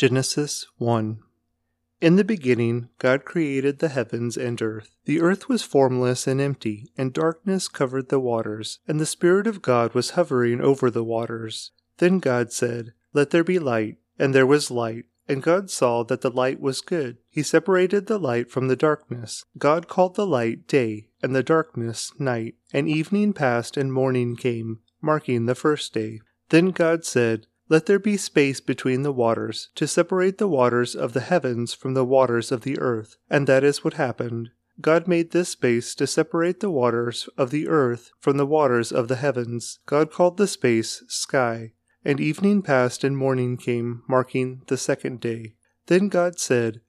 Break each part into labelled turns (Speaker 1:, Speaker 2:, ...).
Speaker 1: Genesis 1 In the beginning, God created the heavens and earth. The earth was formless and empty, and darkness covered the waters, and the Spirit of God was hovering over the waters. Then God said, Let there be light, and there was light. And God saw that the light was good. He separated the light from the darkness. God called the light day, and the darkness night. And evening passed, and morning came, marking the first day. Then God said, let there be space between the waters, to separate the waters of the heavens from the waters of the earth. And that is what happened. God made this space to separate the waters of the earth from the waters of the heavens. God called the space sky. And evening passed and morning came, marking the second day. Then God said,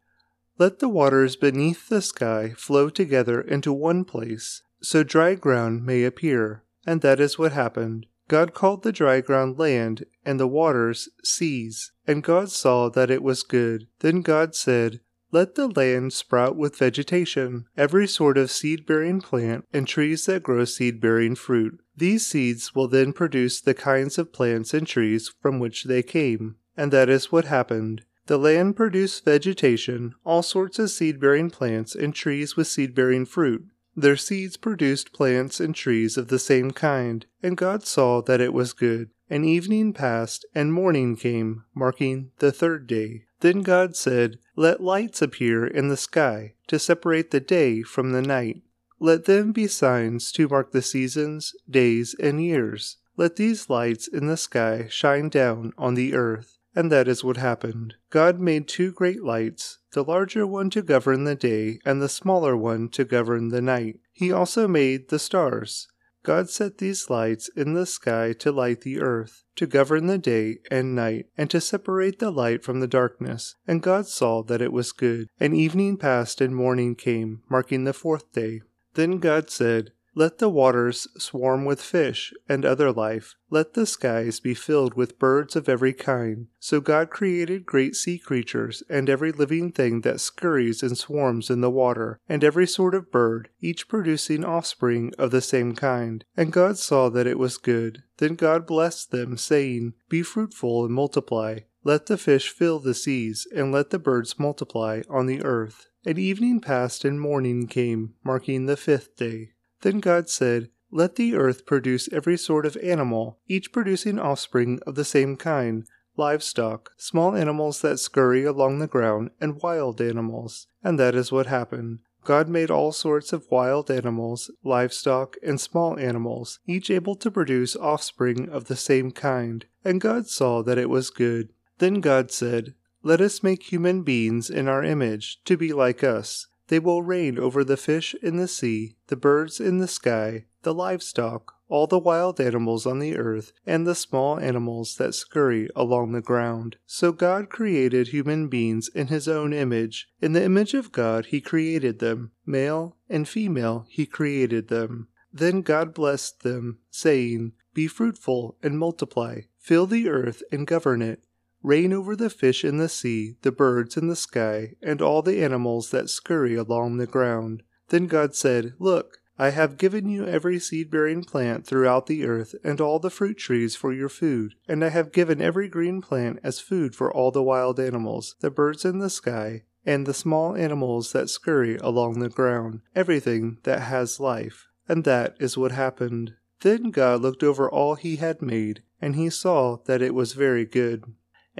Speaker 1: Let the waters beneath the sky flow together into one place, so dry ground may appear. And that is what happened. God called the dry ground land, and the waters seas. And God saw that it was good. Then God said, Let the land sprout with vegetation, every sort of seed bearing plant, and trees that grow seed bearing fruit. These seeds will then produce the kinds of plants and trees from which they came. And that is what happened. The land produced vegetation, all sorts of seed bearing plants, and trees with seed bearing fruit. Their seeds produced plants and trees of the same kind, and God saw that it was good. And evening passed, and morning came, marking the third day. Then God said, Let lights appear in the sky, to separate the day from the night. Let them be signs to mark the seasons, days, and years. Let these lights in the sky shine down on the earth. And that is what happened. God made two great lights, the larger one to govern the day, and the smaller one to govern the night. He also made the stars. God set these lights in the sky to light the earth, to govern the day and night, and to separate the light from the darkness. And God saw that it was good. And evening passed and morning came, marking the fourth day. Then God said, let the waters swarm with fish and other life. Let the skies be filled with birds of every kind. So God created great sea creatures, and every living thing that scurries and swarms in the water, and every sort of bird, each producing offspring of the same kind. And God saw that it was good. Then God blessed them, saying, Be fruitful and multiply. Let the fish fill the seas, and let the birds multiply on the earth. And evening passed and morning came, marking the fifth day. Then God said, Let the earth produce every sort of animal, each producing offspring of the same kind, livestock, small animals that scurry along the ground, and wild animals. And that is what happened. God made all sorts of wild animals, livestock, and small animals, each able to produce offspring of the same kind. And God saw that it was good. Then God said, Let us make human beings in our image, to be like us they will reign over the fish in the sea, the birds in the sky, the livestock, all the wild animals on the earth, and the small animals that scurry along the ground. So God created human beings in his own image. In the image of God he created them. Male and female he created them. Then God blessed them, saying, Be fruitful and multiply, fill the earth and govern it Reign over the fish in the sea, the birds in the sky, and all the animals that scurry along the ground. Then God said, Look, I have given you every seed bearing plant throughout the earth, and all the fruit trees for your food. And I have given every green plant as food for all the wild animals, the birds in the sky, and the small animals that scurry along the ground, everything that has life. And that is what happened. Then God looked over all he had made, and he saw that it was very good.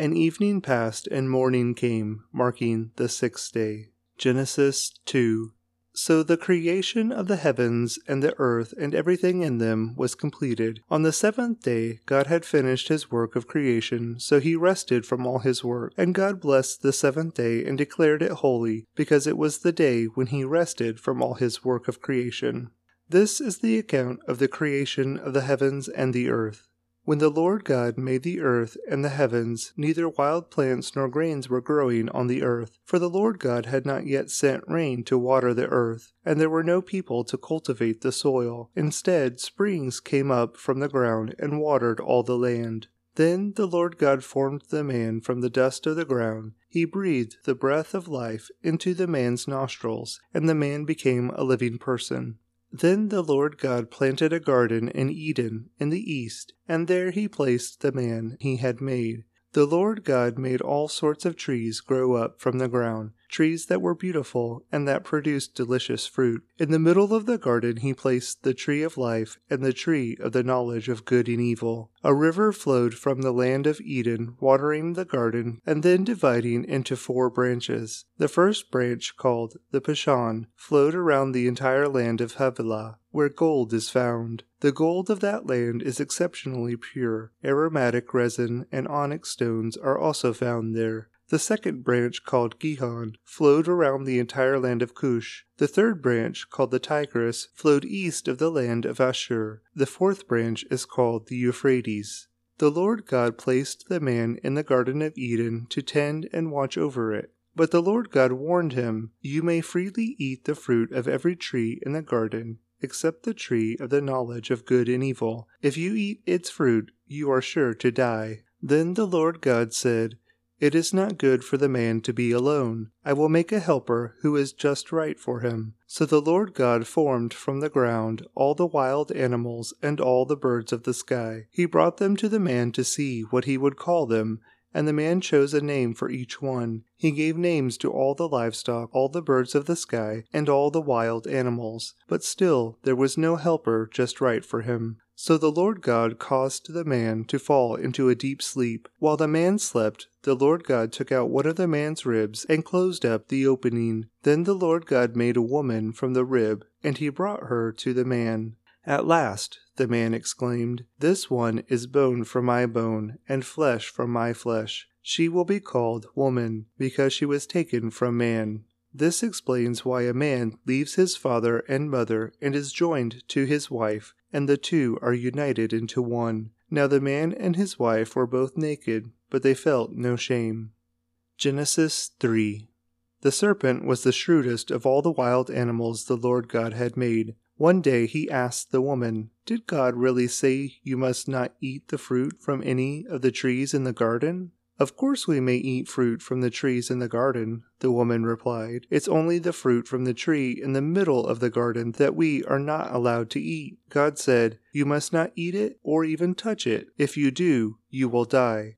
Speaker 1: And evening passed, and morning came, marking the sixth day. Genesis 2. So the creation of the heavens and the earth and everything in them was completed. On the seventh day, God had finished his work of creation, so he rested from all his work. And God blessed the seventh day and declared it holy, because it was the day when he rested from all his work of creation. This is the account of the creation of the heavens and the earth. When the Lord God made the earth and the heavens, neither wild plants nor grains were growing on the earth, for the Lord God had not yet sent rain to water the earth, and there were no people to cultivate the soil. Instead, springs came up from the ground and watered all the land. Then the Lord God formed the man from the dust of the ground. He breathed the breath of life into the man's nostrils, and the man became a living person. Then the Lord God planted a garden in Eden in the east, and there he placed the man he had made. The Lord God made all sorts of trees grow up from the ground, trees that were beautiful and that produced delicious fruit. In the middle of the garden he placed the tree of life and the tree of the knowledge of good and evil. A river flowed from the land of Eden, watering the garden and then dividing into four branches. The first branch, called the Pishon, flowed around the entire land of Havilah where gold is found. The gold of that land is exceptionally pure. Aromatic resin and onyx stones are also found there. The second branch, called Gihon, flowed around the entire land of Cush. The third branch, called the Tigris, flowed east of the land of Ashur. The fourth branch is called the Euphrates. The Lord God placed the man in the Garden of Eden to tend and watch over it. But the Lord God warned him, You may freely eat the fruit of every tree in the garden, except the tree of the knowledge of good and evil. If you eat its fruit, you are sure to die. Then the Lord God said, It is not good for the man to be alone. I will make a helper who is just right for him. So the Lord God formed from the ground all the wild animals and all the birds of the sky. He brought them to the man to see what he would call them and the man chose a name for each one. He gave names to all the livestock, all the birds of the sky, and all the wild animals. But still there was no helper just right for him. So the Lord God caused the man to fall into a deep sleep. While the man slept, the Lord God took out one of the man's ribs and closed up the opening. Then the Lord God made a woman from the rib, and he brought her to the man. At last, the man exclaimed, This one is bone from my bone, and flesh from my flesh. She will be called woman, because she was taken from man. This explains why a man leaves his father and mother and is joined to his wife, and the two are united into one. Now the man and his wife were both naked, but they felt no shame. Genesis 3 The serpent was the shrewdest of all the wild animals the Lord God had made. One day he asked the woman, Did God really say you must not eat the fruit from any of the trees in the garden? Of course we may eat fruit from the trees in the garden, the woman replied. It's only the fruit from the tree in the middle of the garden that we are not allowed to eat. God said, You must not eat it or even touch it. If you do, you will die.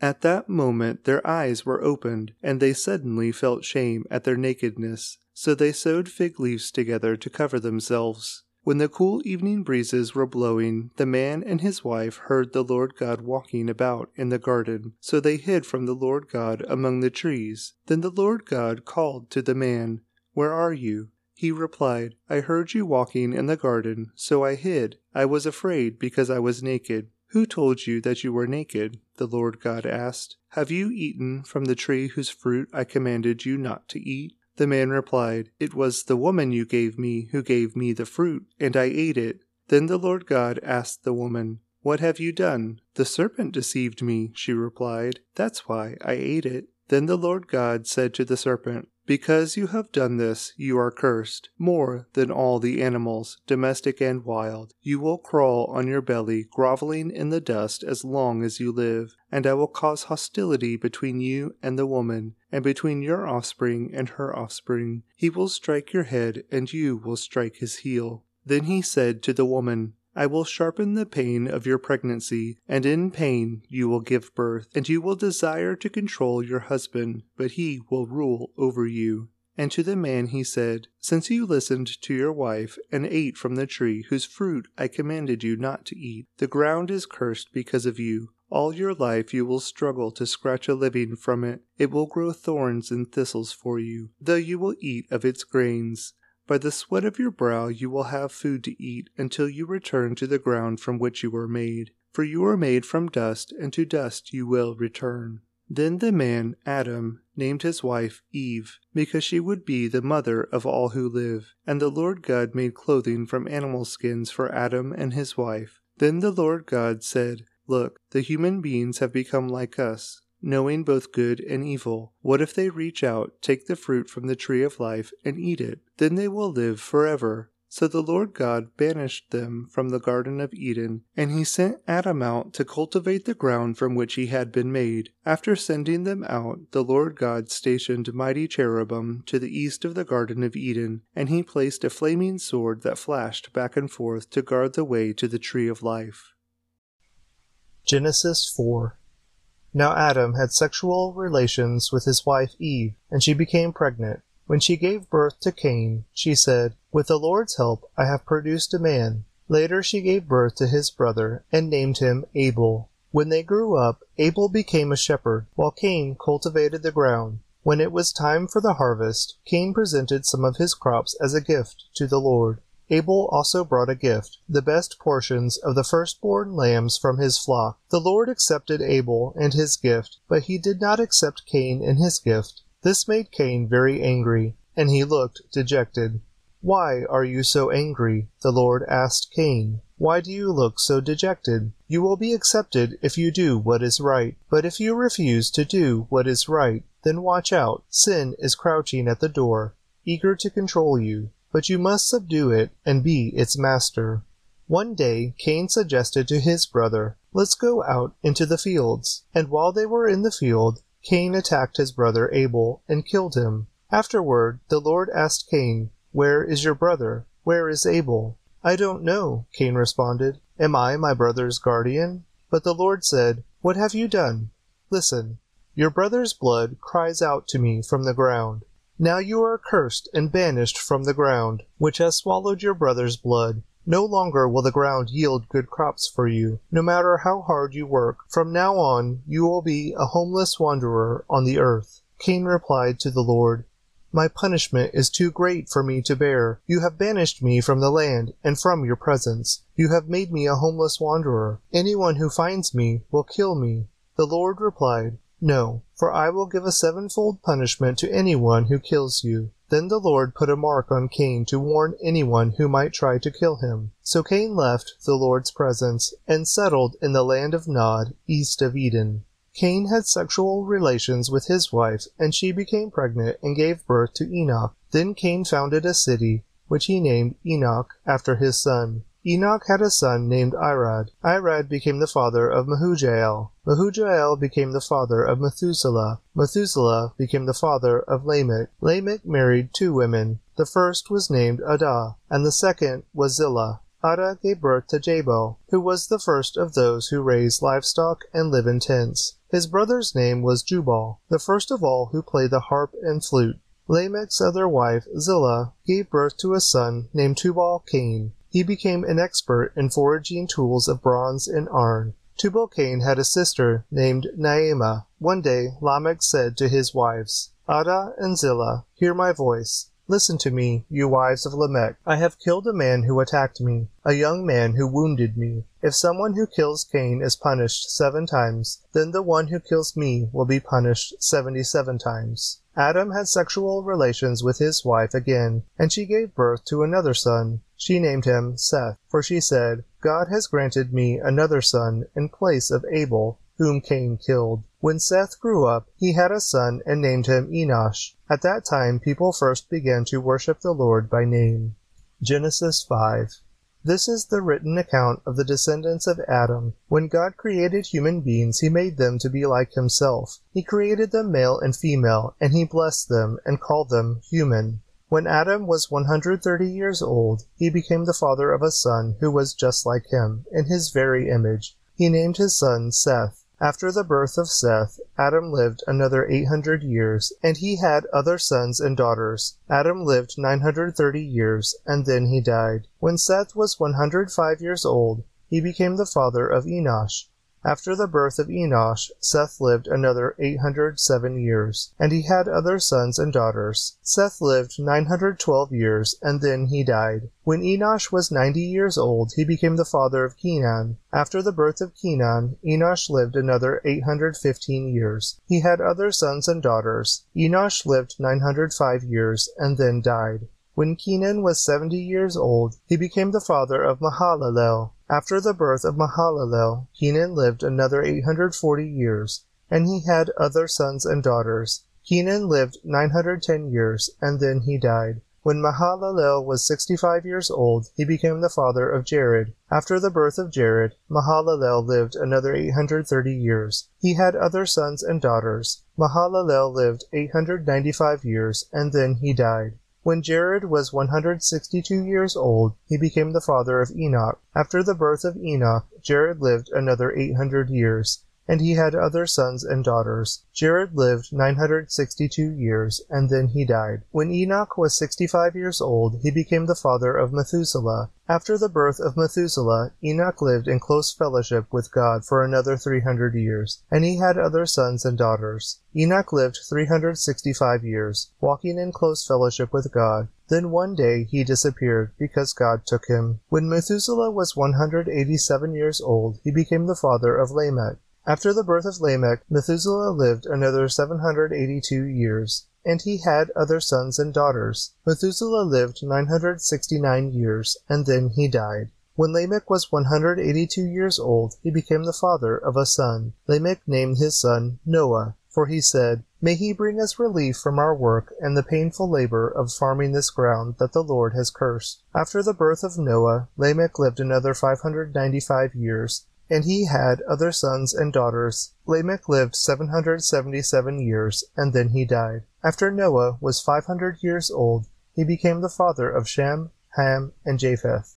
Speaker 1: At that moment their eyes were opened, and they suddenly felt shame at their nakedness. So they sewed fig leaves together to cover themselves. When the cool evening breezes were blowing, the man and his wife heard the Lord God walking about in the garden. So they hid from the Lord God among the trees. Then the Lord God called to the man, Where are you? He replied, I heard you walking in the garden, so I hid. I was afraid because I was naked. Who told you that you were naked? the Lord God asked. Have you eaten from the tree whose fruit I commanded you not to eat? The man replied, It was the woman you gave me who gave me the fruit, and I ate it. Then the Lord God asked the woman, What have you done? The serpent deceived me, she replied. That's why I ate it. Then the Lord God said to the serpent, because you have done this, you are cursed, more than all the animals, domestic and wild. You will crawl on your belly, groveling in the dust as long as you live, and I will cause hostility between you and the woman, and between your offspring and her offspring. He will strike your head, and you will strike his heel. Then he said to the woman, I will sharpen the pain of your pregnancy, and in pain you will give birth, and you will desire to control your husband, but he will rule over you. And to the man he said, Since you listened to your wife and ate from the tree whose fruit I commanded you not to eat, the ground is cursed because of you. All your life you will struggle to scratch a living from it. It will grow thorns and thistles for you, though you will eat of its grains. By the sweat of your brow you will have food to eat until you return to the ground from which you were made. For you were made from dust, and to dust you will return. Then the man, Adam, named his wife Eve, because she would be the mother of all who live. And the Lord God made clothing from animal skins for Adam and his wife. Then the Lord God said, Look, the human beings have become like us
Speaker 2: knowing both good and evil. What if they reach out, take the fruit from the tree of life, and eat it? Then they will live forever. So the Lord God banished them from the Garden of Eden, and he sent Adam out to cultivate the ground from which he had been made. After sending them out, the Lord God stationed mighty cherubim to the east of the Garden of Eden, and he placed a flaming sword that flashed back and forth to guard the way to the tree of life.
Speaker 1: Genesis 4 Now Adam had sexual relations with his wife Eve, and she became pregnant. When she gave birth to Cain, she said, With the Lord's help I have produced a man. Later she gave birth to his brother, and named him Abel. When they grew up, Abel became a shepherd, while Cain cultivated the ground. When it was time for the harvest, Cain presented some of his crops as a gift to the Lord. Abel also brought a gift, the best portions of the firstborn lambs from his flock. The Lord accepted Abel and his gift, but he did not accept Cain and his gift. This made Cain very angry, and he looked dejected. Why are you so angry? the Lord asked Cain. Why do you look so dejected? You will be accepted if you do what is right. But if you refuse to do what is right, then watch out. Sin is crouching at the door, eager to control you, but you must subdue it and be its master. One day Cain suggested to his brother, Let's go out into the fields. And while they were in the field, Cain attacked his brother Abel and killed him. Afterward the Lord asked Cain, Where is your brother? Where is Abel? I don't know, Cain responded. Am I my brother's guardian? But the Lord said, What have you done? Listen, your brother's blood cries out to me from the ground. Now you are cursed and banished from the ground, which has swallowed your brother's blood. No longer will the ground yield good crops for you, no matter how hard you work. From now on you will be a homeless wanderer on the earth. Cain replied to the Lord, My punishment is too great for me to bear. You have banished me from the land and from your presence. You have made me a homeless wanderer. Anyone who finds me will kill me. The Lord replied, No, for I will give a sevenfold punishment to anyone who kills you. Then the Lord put a mark on Cain to warn anyone who might try to kill him. So Cain left the Lord's presence and settled in the land of Nod, east of Eden. Cain had sexual relations with his wife, and she became pregnant and gave birth to Enoch. Then Cain founded a city, which he named Enoch, after his son. Enoch had a son named Irad. Irad became the father of Mehujael. Mehujael became the father of Methuselah. Methuselah became the father of Lamech. Lamech married two women. The first was named Adah, and the second was Zillah. Adah gave birth to Jabal, who was the first of those who raise livestock and live in tents. His brother's name was Jubal, the first of all who play the harp and flute. Lamech's other wife, Zillah, gave birth to a son named Tubal Cain. He became an expert in forging tools of bronze and iron. Tubal Cain had a sister named Naamah. One day Lamech said to his wives, Adah and Zillah, hear my voice. Listen to me, you wives of Lamech. I have killed a man who attacked me, a young man who wounded me. If someone who kills Cain is punished seven times, then the one who kills me will be punished seventy-seven times. Adam had sexual relations with his wife again, and she gave birth to another son. She named him Seth, for she said, God has granted me another son in place of Abel, whom Cain killed. When Seth grew up, he had a son and named him Enosh. At that time people first began to worship the Lord by name. Genesis 5 This is the written account of the descendants of Adam. When God created human beings, he made them to be like himself. He created them male and female, and he blessed them and called them human. When Adam was 130 years old, he became the father of a son who was just like him, in his very image. He named his son Seth. After the birth of Seth, Adam lived another 800 years, and he had other sons and daughters. Adam lived 930 years, and then he died. When Seth was 105 years old, he became the father of Enosh. After the birth of Enosh, Seth lived another 807 years, and he had other sons and daughters. Seth lived 912 years, and then he died. When Enosh was 90 years old, he became the father of Kenan. After the birth of Kenan, Enosh lived another 815 years. He had other sons and daughters. Enosh lived 905 years, and then died. When Kenan was 70 years old, he became the father of Mahalalel. After the birth of Mahalalel, Kenan lived another 840 years, and he had other sons and daughters. Kenan lived 910 years, and then he died. When Mahalalel was 65 years old, he became the father of Jared. After the birth of Jared, Mahalalel lived another 830 years. He had other sons and daughters. Mahalalel lived 895 years, and then he died. When Jared was 162 years old, he became the father of Enoch. After the birth of Enoch, Jared lived another 800 years and he had other sons and daughters. Jared lived 962 years, and then he died. When Enoch was 65 years old, he became the father of Methuselah. After the birth of Methuselah, Enoch lived in close fellowship with God for another 300 years, and he had other sons and daughters. Enoch lived 365 years, walking in close fellowship with God. Then one day he disappeared, because God took him. When Methuselah was 187 years old, he became the father of Lamech. After the birth of Lamech, Methuselah lived another 782 years, and he had other sons and daughters. Methuselah lived 969 years, and then he died. When Lamech was 182 years old, he became the father of a son. Lamech named his son Noah, for he said, May he bring us relief from our work and the painful labor of farming this ground that the Lord has cursed. After the birth of Noah, Lamech lived another 595 years, and he had other sons and daughters. Lamech lived 777 years, and then he died. After Noah was 500 years old, he became the father of Shem, Ham, and Japheth.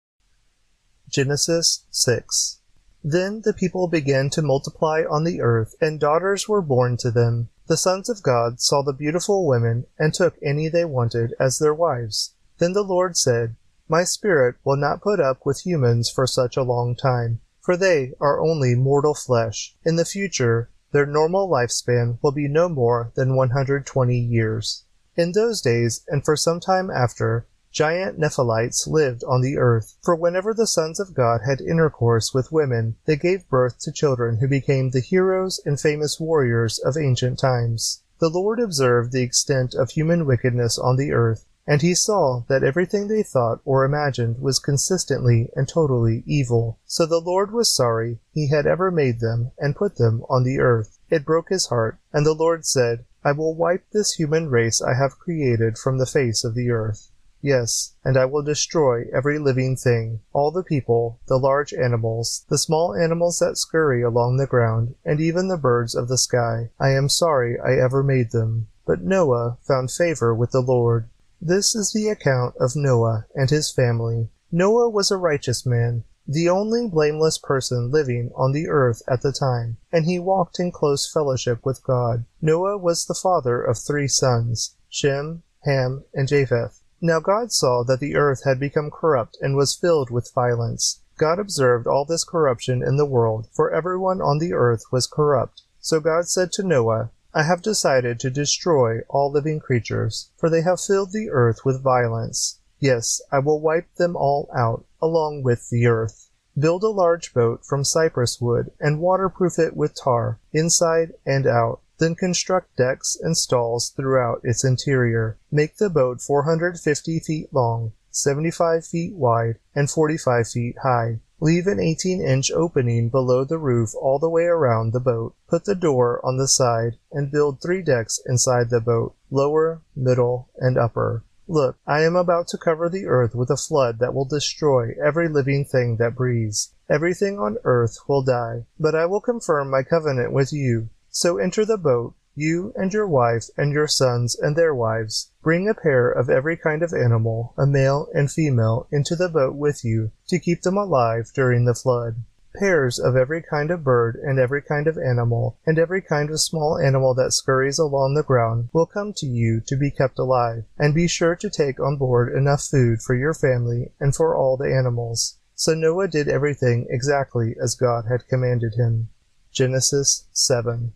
Speaker 1: Genesis 6 Then the people began to multiply on the earth, and daughters were born to them. The sons of God saw the beautiful women, and took any they wanted as their wives. Then the Lord said, My spirit will not put up with humans for such a long time for they are only mortal flesh. In the future, their normal lifespan will be no more than 120 years. In those days, and for some time after, giant Nephilites lived on the earth, for whenever the sons of God had intercourse with women, they gave birth to children who became the heroes and famous warriors of ancient times. The Lord observed the extent of human wickedness on the earth, and he saw that everything they thought or imagined was consistently and totally evil. So the Lord was sorry he had ever made them and put them on the earth. It broke his heart, and the Lord said, I will wipe this human race I have created from the face of the earth. Yes, and I will destroy every living thing, all the people, the large animals, the small animals that scurry along the ground, and even the birds of the sky. I am sorry I ever made them. But Noah found favor with the Lord. This is the account of Noah and his family. Noah was a righteous man, the only blameless person living on the earth at the time, and he walked in close fellowship with God. Noah was the father of three sons, Shem, Ham, and Japheth. Now God saw that the earth had become corrupt and was filled with violence. God observed all this corruption in the world, for everyone on the earth was corrupt. So God said to Noah, I have decided to destroy all living creatures, for they have filled the earth with violence. Yes, I will wipe them all out, along with the earth. Build a large boat from cypress wood, and waterproof it with tar, inside and out. Then construct decks and stalls throughout its interior. Make the boat 450 feet long, 75 feet wide, and 45 feet high. Leave an 18 inch opening below the roof all the way around the boat. Put the door on the side, and build three decks inside the boat, lower, middle, and upper. Look, I am about to cover the earth with a flood that will destroy every living thing that breathes. Everything on earth will die, but I will confirm my covenant with you. So enter the boat, you and your wife and your sons and their wives. Bring a pair of every kind of animal, a male and female, into the boat with you, to keep them alive during the flood. Pairs of every kind of bird and every kind of animal, and every kind of small animal that scurries along the ground, will come to you to be kept alive. And be sure to take on board enough food for your family and for all the animals. So Noah did everything exactly as God had commanded him. Genesis 7.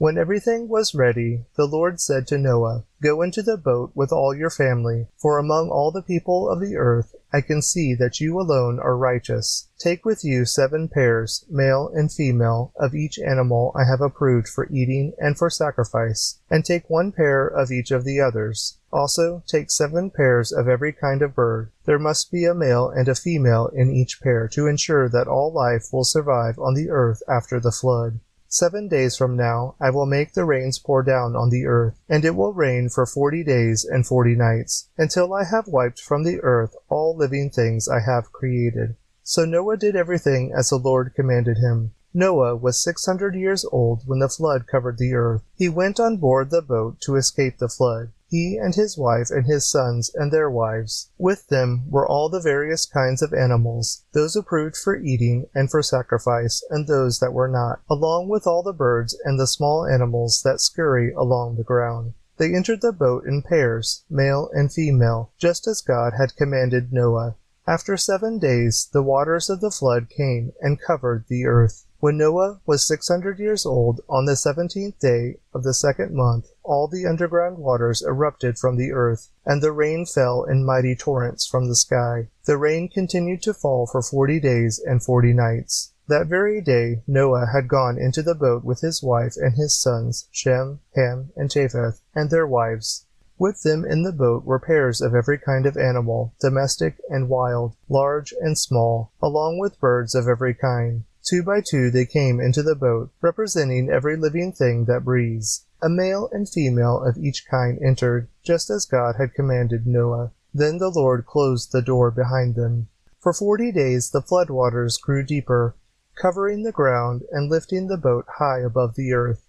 Speaker 1: When everything was ready, the Lord said to Noah, Go into the boat with all your family, for among all the people of the earth I can see that you alone are righteous. Take with you seven pairs, male and female, of each animal I have approved for eating and for sacrifice, and take one pair of each of the others. Also take seven pairs of every kind of bird. There must be a male and a female in each pair to ensure that all life will survive on the earth after the flood.
Speaker 3: Seven days from now I will make the rains pour down on the earth, and it will rain for forty days and forty nights, until I have wiped from the earth all living things I have created. So Noah did everything as the Lord commanded him. Noah was six hundred years old when the flood covered the earth. He went on board the boat to escape the flood he and his wife and his sons and their wives. With them were all the various kinds of animals, those approved for eating and for sacrifice, and those that were not, along with all the birds and the small animals that scurry along the ground. They entered the boat in pairs, male and female, just as God had commanded Noah. After seven days the waters of the flood came and covered the earth. When Noah was six hundred years old, on the seventeenth day of the second month, all the underground waters erupted from the earth, and the rain fell in mighty torrents from the sky. The rain continued to fall for forty days and forty nights. That very day Noah had gone into the boat with his wife and his sons, Shem, Ham, and Japheth, and their wives. With them in the boat were pairs of every kind of animal, domestic and wild, large and small, along with birds of every kind. Two by two they came into the boat, representing every living thing that breathes. A male and female of each kind entered, just as God had commanded Noah. Then the Lord closed the door behind them. For forty days the flood waters grew deeper, covering the ground and lifting the boat high above the earth.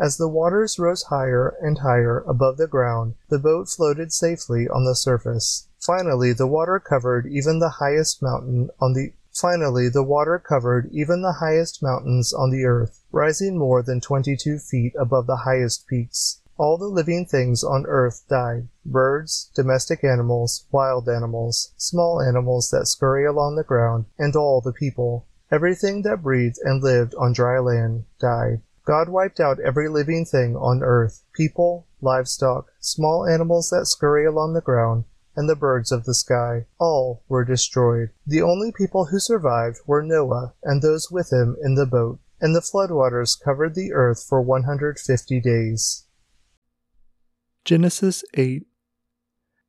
Speaker 3: As the waters rose higher and higher above the ground, the boat floated safely on the surface. Finally the water covered even the highest mountain on the Finally the water covered even the highest mountains on the earth, rising more than twenty two feet above the highest peaks. All the living things on earth died birds, domestic animals, wild animals, small animals that scurry along the ground, and all the people. Everything that breathed and lived on dry land died. God wiped out every living thing on earth people, livestock, small animals that scurry along the ground, and the birds of the sky. All were destroyed. The only people who survived were Noah and those with him in the boat, and the flood waters covered the earth for 150 days.
Speaker 1: Genesis 8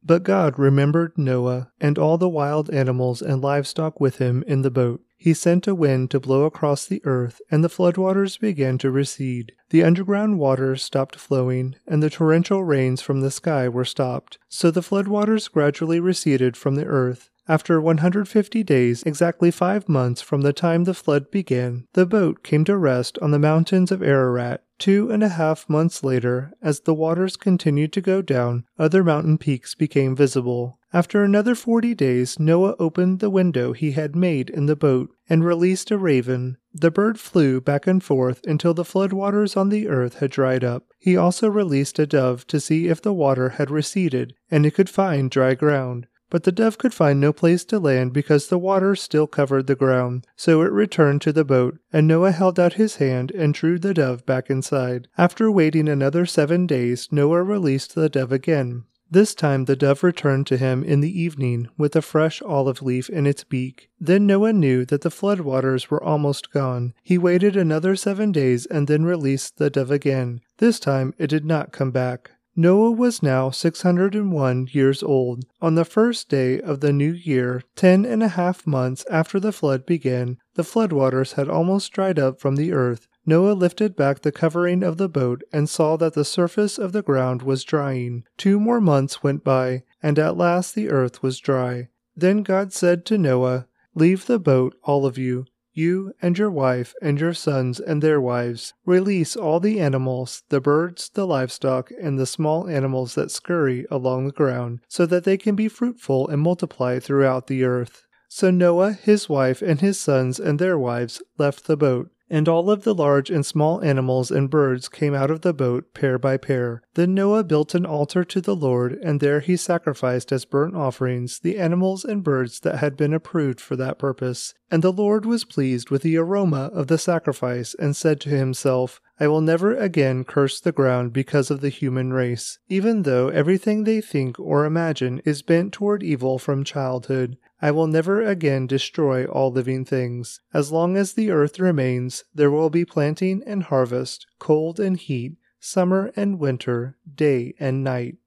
Speaker 1: But God remembered Noah and all the wild animals and livestock with him in the boat he sent a wind to blow across the earth, and the floodwaters began to recede. The underground waters stopped flowing, and the torrential rains from the sky were stopped. So the floodwaters gradually receded from the earth. After 150 days, exactly five months from the time the flood began, the boat came to rest on the mountains of Ararat. Two and a half months later, as the waters continued to go down, other mountain peaks became visible. After another forty days, Noah opened the window he had made in the boat and released a raven. The bird flew back and forth until the floodwaters on the earth had dried up. He also released a dove to see if the water had receded and it could find dry ground. But the dove could find no place to land because the water still covered the ground. So it returned to the boat, and Noah held out his hand and drew the dove back inside. After waiting another seven days, Noah released the dove again. This time the dove returned to him in the evening with a fresh olive leaf in its beak. Then Noah knew that the flood waters were almost gone. He waited another seven days and then released the dove again. This time it did not come back. Noah was now 601 years old. On the first day of the new year, ten and a half months after the flood began, the flood waters had almost dried up from the earth. Noah lifted back the covering of the boat and saw that the surface of the ground was drying. Two more months went by, and at last the earth was dry. Then God said to Noah, Leave the boat, all of you, you and your wife and your sons and their wives. Release all the animals, the birds, the livestock, and the small animals that scurry along the ground, so that they can be fruitful and multiply throughout the earth. So Noah, his wife, and his sons and their wives left the boat. And all of the large and small animals and birds came out of the boat pair by pair. Then Noah built an altar to the Lord, and there he sacrificed as burnt offerings the animals and birds that had been approved for that purpose. And the Lord was pleased with the aroma of the sacrifice, and said to himself, I will never again curse the ground because of the human race, even though everything they think or imagine is bent toward evil from childhood. I will never again destroy all living things. As long as the earth remains, there will be planting and harvest, cold and heat, summer and winter, day and night.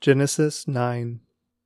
Speaker 1: Genesis 9.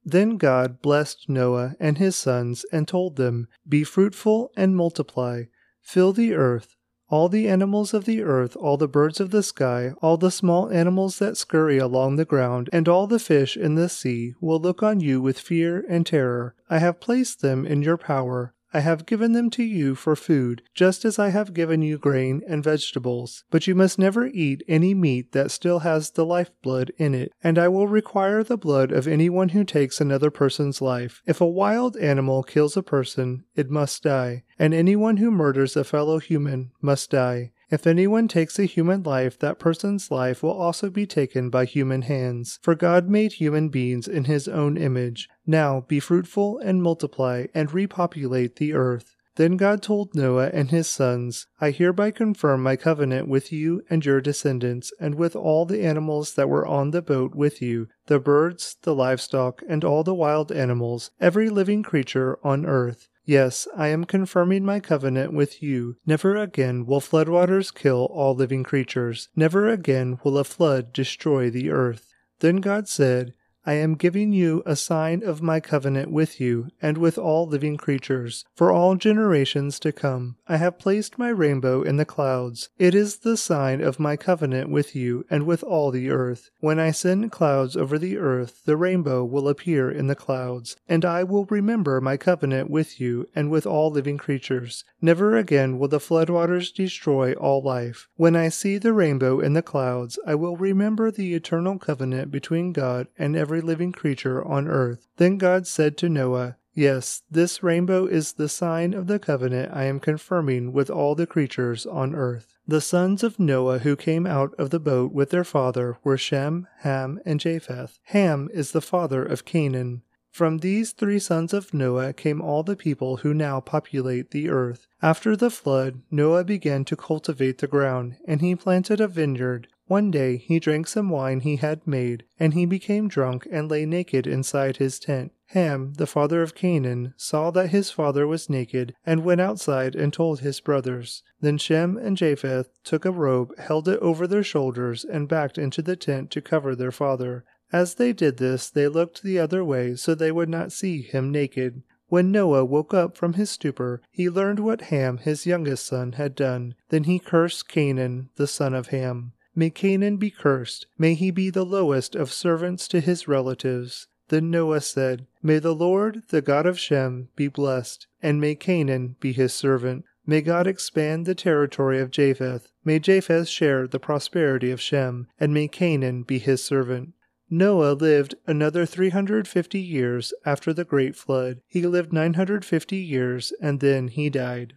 Speaker 1: Then God blessed Noah and his sons and told them, Be fruitful and multiply, fill the earth, All the animals of the earth, all the birds of the sky, all the small animals that scurry along the ground, and all the fish in the sea will look on you with fear and terror. I have placed them in your power. I have given them to you for food, just as I have given you grain and vegetables. But you must never eat any meat that still has the life blood in it, and I will require the blood of anyone who takes another person's life. If a wild animal kills a person, it must die, and anyone who murders a fellow human must die. If anyone takes a human life, that person's life will also be taken by human hands. For God made human beings in his own image. Now be fruitful and multiply and repopulate the earth. Then God told Noah and his sons, I hereby confirm my covenant with you and your descendants, and with all the animals that were on the boat with you, the birds, the livestock, and all the wild animals, every living creature on earth. Yes, I am confirming my covenant with you. Never again will floodwaters kill all living creatures. Never again will a flood destroy the earth. Then God said, I am giving you a sign of my covenant with you and with all living creatures, for all generations to come. I have placed my rainbow in the clouds. It is the sign of my covenant with you and with all the earth. When I send clouds over the earth, the rainbow will appear in the clouds, and I will remember my covenant with you and with all living creatures. Never again will the floodwaters destroy all life. When I see the rainbow in the clouds, I will remember the eternal covenant between God and every every living creature on earth. Then God said to Noah, Yes, this rainbow is the sign of the covenant I am confirming with all the creatures on earth. The sons of Noah who came out of the boat with their father were Shem, Ham, and Japheth. Ham is the father of Canaan. From these three sons of Noah came all the people who now populate the earth. After the flood, Noah began to cultivate the ground, and he planted a vineyard. One day he drank some wine he had made, and he became drunk and lay naked inside his tent. Ham, the father of Canaan, saw that his father was naked, and went outside and told his brothers. Then Shem and Japheth took a robe, held it over their shoulders, and backed into the tent to cover their father. As they did this, they looked the other way so they would not see him naked. When Noah woke up from his stupor, he learned what Ham, his youngest son, had done. Then he cursed Canaan, the son of Ham. May Canaan be cursed. May he be the lowest of servants to his relatives. Then Noah said, May the Lord, the God of Shem, be blessed, and may Canaan be his servant. May God expand the territory of Japheth. May Japheth share the prosperity of Shem, and may Canaan be his servant. Noah lived another 350 years after the great flood. He lived 950 years and then he died.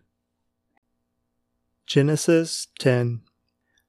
Speaker 1: Genesis 10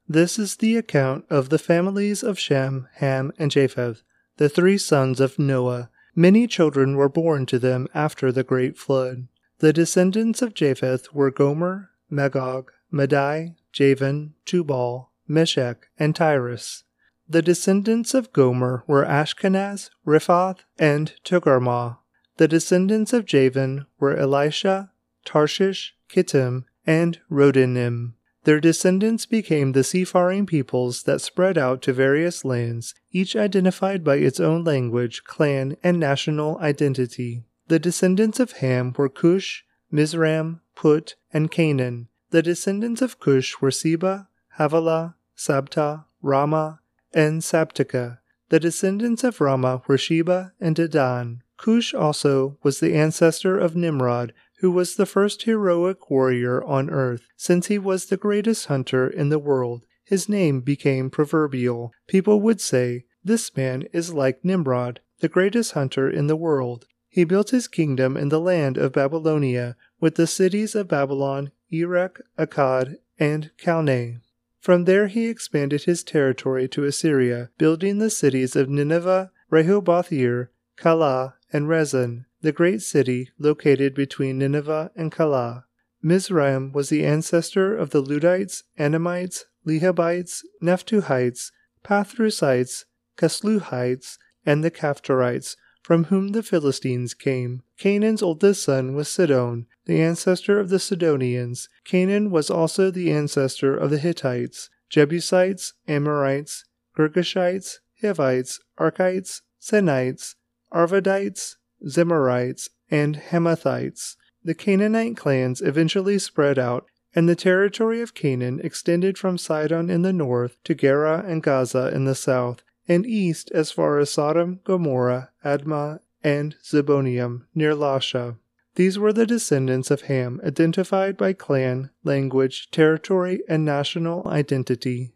Speaker 1: this is the account of the families of Shem, Ham, and Japheth, the three sons of Noah. Many children were born to them after the great flood. The descendants of Japheth were Gomer, Magog, Madai, Javan, Tubal, Meshech, and Tiras. The descendants of Gomer were Ashkenaz, Riphath, and Togarmah. The descendants of Javan were Elisha, Tarshish, Kittim, and Rodanim. Their descendants became the seafaring peoples that spread out to various lands, each identified by its own language, clan, and national identity. The descendants of Ham were Cush, Mizraim, Put, and Canaan. The descendants of Cush were Seba, Havilah, Sabtah, Raamah, and Sabteca. The descendants of Raamah were Sheba and Dedan. Cush also was the ancestor of Nimrod, who was the first heroic warrior on earth. Since he was the greatest hunter in the world, his name became proverbial. People would say, This man is like Nimrod, the greatest hunter in the world. He built his kingdom in the land of Babylonia, with the cities of Babylon, Erech, Akkad, and Calneh. From there he expanded his territory to Assyria, building the cities of Nineveh, Rehoboth-ir, Calah, and Resen the great city located between Nineveh and Calah. Mizraim was the ancestor of the Ludites, Anamites, Lehabites, Naphtuhites, Pathrusites, Casluhites, and the Caphtorites, from whom the Philistines came. Canaan's oldest son was Sidon, the ancestor of the Sidonians. Canaan was also the ancestor of the Hittites, Jebusites, Amorites, Girgashites, Hivites, Arkites, Sinites, Arvadites, Zemarites, and Hamathites. The Canaanite clans eventually spread out And the territory of Canaan extended from Sidon in the north to Gerar and Gaza in the south, and east as far as Sodom, Gomorrah, Admah, and Zeboiim near Lasha. These were the descendants of Ham, identified by clan, language, territory, and national identity.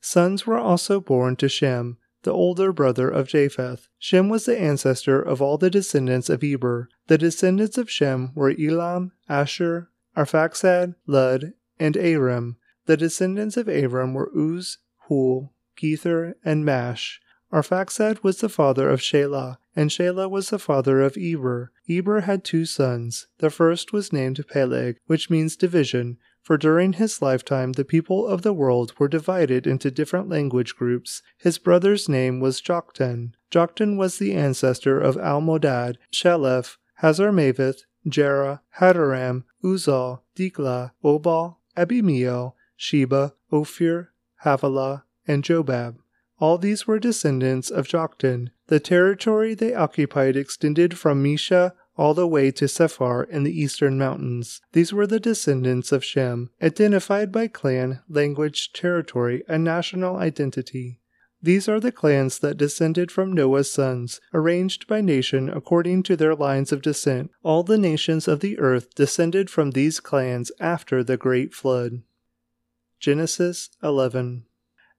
Speaker 1: Sons were also born to Shem, the older brother of Japheth. Shem was the ancestor of all the descendants of Eber. The descendants of Shem were Elam, Asshur, Arphaxad, Lud, and Aram. The descendants of Aram were Uz, Hul, Gether, and Mash. Arphaxad was the father of Shelah, and Shelah was the father of Eber. Eber had two sons. The first was named Peleg, which means division, for during his lifetime the people of the world were divided into different language groups. His brother's name was Joktan. Joktan was the ancestor of Almodad, Sheleph, Hazarmaveth, Jerah, Hadoram, Uzal, Diklah, Obal, Abimael, Sheba, Ophir, Havilah, and Jobab. All these were descendants of Joktan. The territory they occupied extended from Mesha all the way to Sephar in the eastern mountains. These were the descendants of Shem, identified by clan, language, territory, and national identity. These are the clans that descended from Noah's sons, arranged by nation according to their lines of descent. All the nations of the earth descended from these clans after the great flood. Genesis 11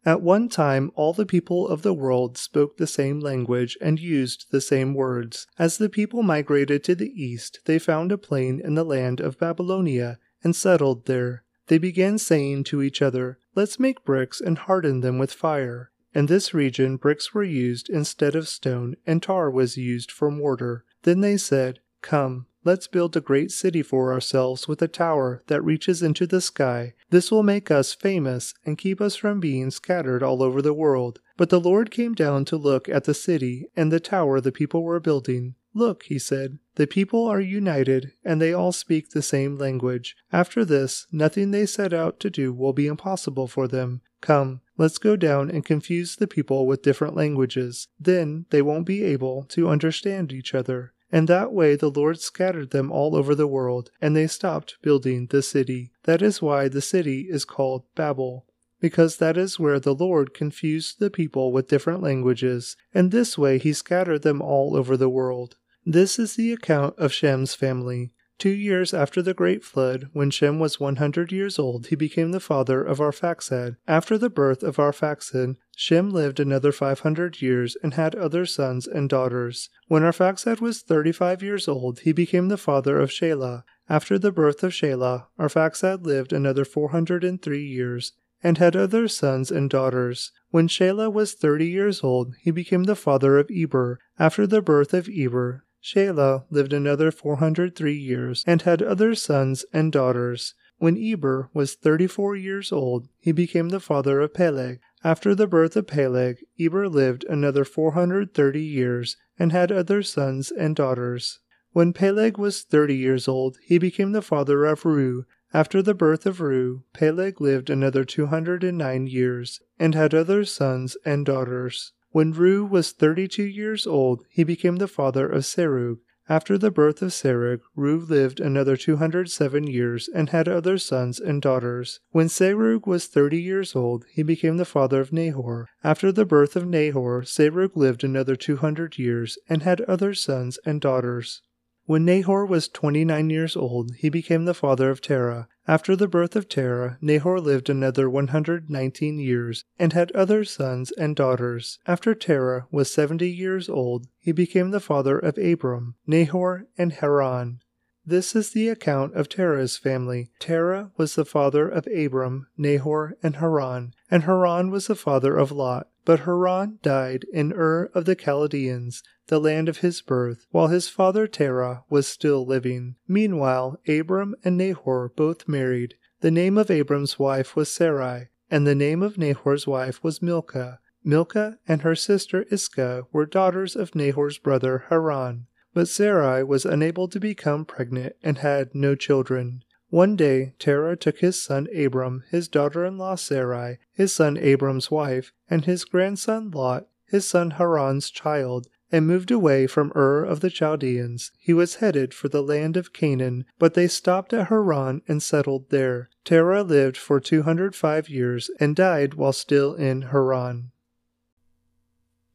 Speaker 1: at one time, all the people of the world spoke the same language and used the same words. As the people migrated to the east, they found a plain in the land of Babylonia and settled there. They began saying to each other, Let's make bricks and harden them with fire. In this region, bricks were used instead of stone, and tar was used for mortar. Then they said, Come, Let's build a great city for ourselves with a tower that reaches into the sky. This will make us famous and keep us from being scattered all over the world. But the Lord came down to look at the city and the tower the people were building. Look, he said, the people are united and they all speak the same language. After this, nothing they set out to do will be impossible for them. Come, let's go down and confuse the people with different languages. Then they won't be able to understand each other. And that way the Lord scattered them all over the world, and they stopped building the city. That is why the city is called Babel, because that is where the Lord confused the people with different languages, and this way he scattered them all over the world. This is the account of Shem's family. Two years after the great flood, when Shem was 100 years old, he became the father of Arphaxad. After the birth of Arphaxad, Shem lived another 500 years and had other sons and daughters. When Arphaxad was 35 years old, he became the father of Shelah. After the birth of Shelah, Arphaxad lived another 403 years and had other sons and daughters. When Shelah was 30 years old, he became the father of Eber. After the birth of Eber, Shelah lived another 403 years and had other sons and daughters. When Eber was 34 years old, he became the father of Peleg. After the birth of Peleg, Eber lived another 430 years and had other sons and daughters. When Peleg was 30 years old, he became the father of Reu. After the birth of Reu, Peleg lived another 209 years and had other sons and daughters. When Reu was 32 years old, he became the father of Serug. After the birth of Serug, Reu lived another 207 years and had other sons and daughters. When Serug was 30 years old, he became the father of Nahor. After the birth of Nahor, Serug lived another 200 years and had other sons and daughters. When Nahor was 29 years old, he became the father of Terah. After the birth of Terah, Nahor lived another 119 years and had other sons and daughters. After Terah was 70 years old, he became the father of Abram, Nahor, and Haran. This is the account of Terah's family. Terah was the father of Abram, Nahor, and Haran, and Haran was the father of Lot. But Haran died in Ur of the Chaldeans, the land of his birth, while his father Terah was still living. Meanwhile, Abram and Nahor both married. The name of Abram's wife was Sarai, and the name of Nahor's wife was Milcah. Milcah and her sister Iscah were daughters of Nahor's brother Haran. But Sarai was unable to become pregnant and had no children. One day Terah took his son Abram, his daughter in law Sarai, his son Abram's wife, and his grandson Lot, his son Haran's child, and moved away from Ur of the Chaldeans. He was headed for the land of Canaan, but they stopped at Haran and settled there. Terah lived for 205 years and died while still in Haran.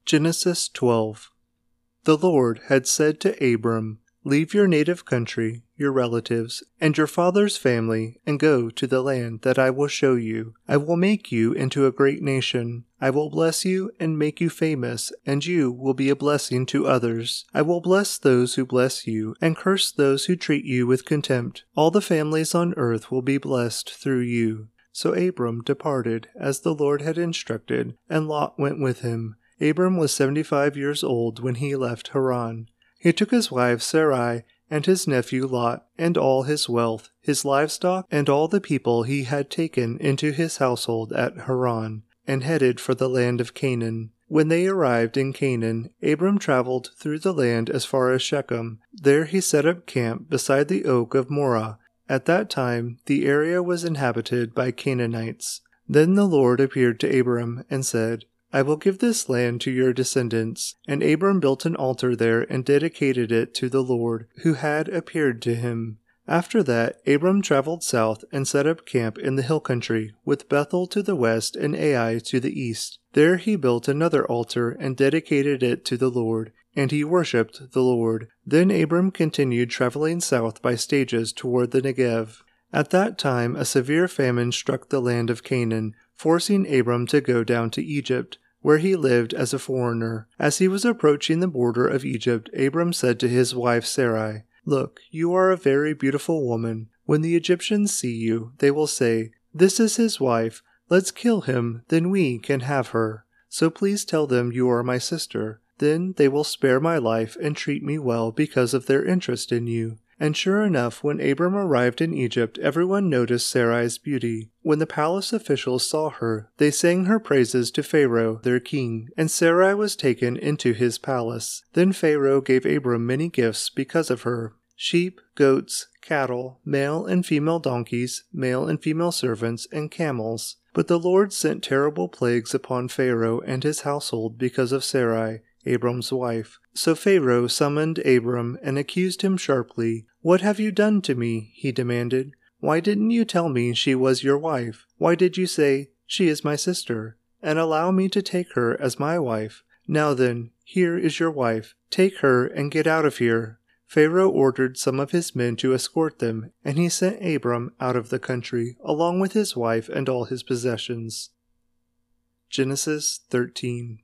Speaker 1: Genesis 12 The Lord had said to Abram, Leave your native country, your relatives, and your father's family, and go to the land that I will show you. I will make you into a great nation. I will bless you and make you famous, and you will be a blessing to others. I will bless those who bless you, and curse those who treat you with contempt. All the families on earth will be blessed through you. So Abram departed, as the Lord had instructed, and Lot went with him. Abram was seventy five years old when he left Haran. He took his wife Sarai and his nephew Lot, and all his wealth, his livestock, and all the people he had taken into his household at Haran, and headed for the land of Canaan. When they arrived in Canaan, Abram traveled through the land as far as Shechem. There he set up camp beside the oak of Moreh. At that time, the area was inhabited by Canaanites. Then the Lord appeared to Abram and said, I will give this land to your descendants. And Abram built an altar there and dedicated it to the Lord, who had appeared to him. After that, Abram traveled south and set up camp in the hill country, with Bethel to the west and Ai to the east. There he built another altar and dedicated it to the Lord, and he worshipped the Lord. Then Abram continued traveling south by stages toward the Negev. At that time, a severe famine struck the land of Canaan, forcing Abram to go down to Egypt where he lived as a foreigner. As he was approaching the border of Egypt, Abram said to his wife Sarai, Look, you are a very beautiful woman. When the Egyptians see you, they will say, This is his wife. Let's kill him, then we can have her. So please tell them you are my sister. Then they will spare my life and treat me well because of their interest in you. And sure enough, when Abram arrived in Egypt, everyone noticed Sarai's beauty. When the palace officials saw her, they sang her praises to Pharaoh, their king, and Sarai was taken into his palace. Then Pharaoh gave Abram many gifts because of her sheep, goats, cattle, male and female donkeys, male and female servants, and camels. But the Lord sent terrible plagues upon Pharaoh and his household because of Sarai, Abram's wife. So Pharaoh summoned Abram and accused him sharply. What have you done to me? he demanded. Why didn't you tell me she was your wife? Why did you say, She is my sister, and allow me to take her as my wife? Now then, here is your wife. Take her and get out of here. Pharaoh ordered some of his men to escort them, and he sent Abram out of the country, along with his wife and all his possessions. Genesis 13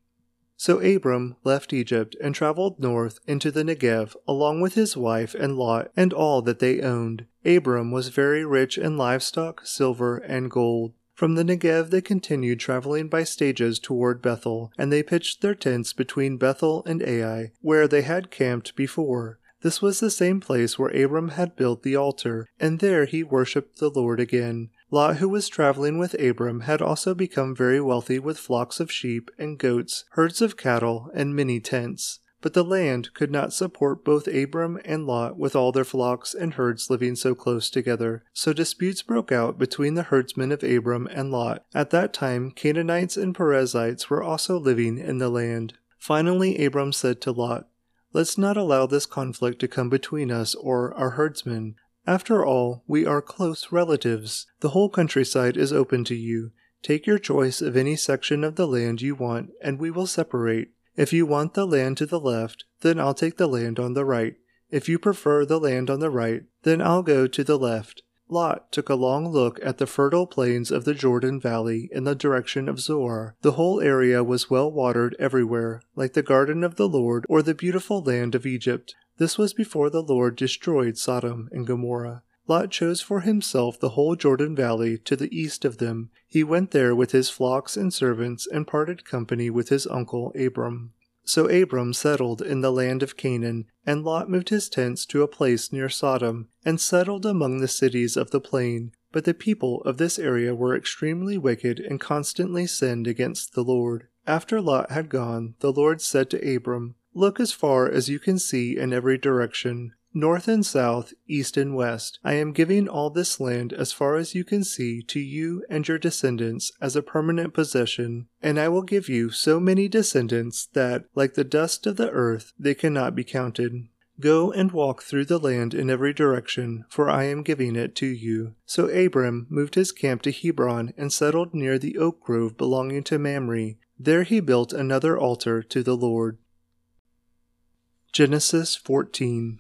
Speaker 1: so Abram left Egypt and traveled north into the Negev along with his wife and Lot and all that they owned. Abram was very rich in livestock, silver, and gold. From the Negev they continued traveling by stages toward Bethel, and they pitched their tents between Bethel and Ai, where they had camped before. This was the same place where Abram had built the altar, and there he worshipped the Lord again. Lot, who was traveling with Abram, had also become very wealthy with flocks of sheep and goats, herds of cattle, and many tents. But the land could not support both Abram and Lot with all their flocks and herds living so close together. So disputes broke out between the herdsmen of Abram and Lot. At that time, Canaanites and Perizzites were also living in the land. Finally, Abram said to Lot, Let's not allow this conflict to come between us or our herdsmen. After all, we are close relatives. The whole countryside is open to you. Take your choice of any section of the land you want, and we will separate. If you want the land to the left, then I'll take the land on the right. If you prefer the land on the right, then I'll go to the left. Lot took a long look at the fertile plains of the Jordan Valley in the direction of Zoar. The whole area was well watered everywhere, like the garden of the Lord or the beautiful land of Egypt. This was before the Lord destroyed Sodom and Gomorrah. Lot chose for himself the whole Jordan Valley to the east of them. He went there with his flocks and servants and parted company with his uncle Abram. So Abram settled in the land of Canaan, and Lot moved his tents to a place near Sodom, and settled among the cities of the plain. But the people of this area were extremely wicked and constantly sinned against the Lord. After Lot had gone, the Lord said to Abram, Look as far as you can see in every direction. north and south, east and west. I am giving all this land as far as you can see to you and your descendants as a permanent possession, and I will give you so many descendants that, like the dust of the earth, they cannot be counted. Go and walk through the land in every direction, for I am giving it to you. So Abram moved his camp to Hebron and settled near the oak grove belonging to Mamre. There he built another altar to the Lord. Genesis 14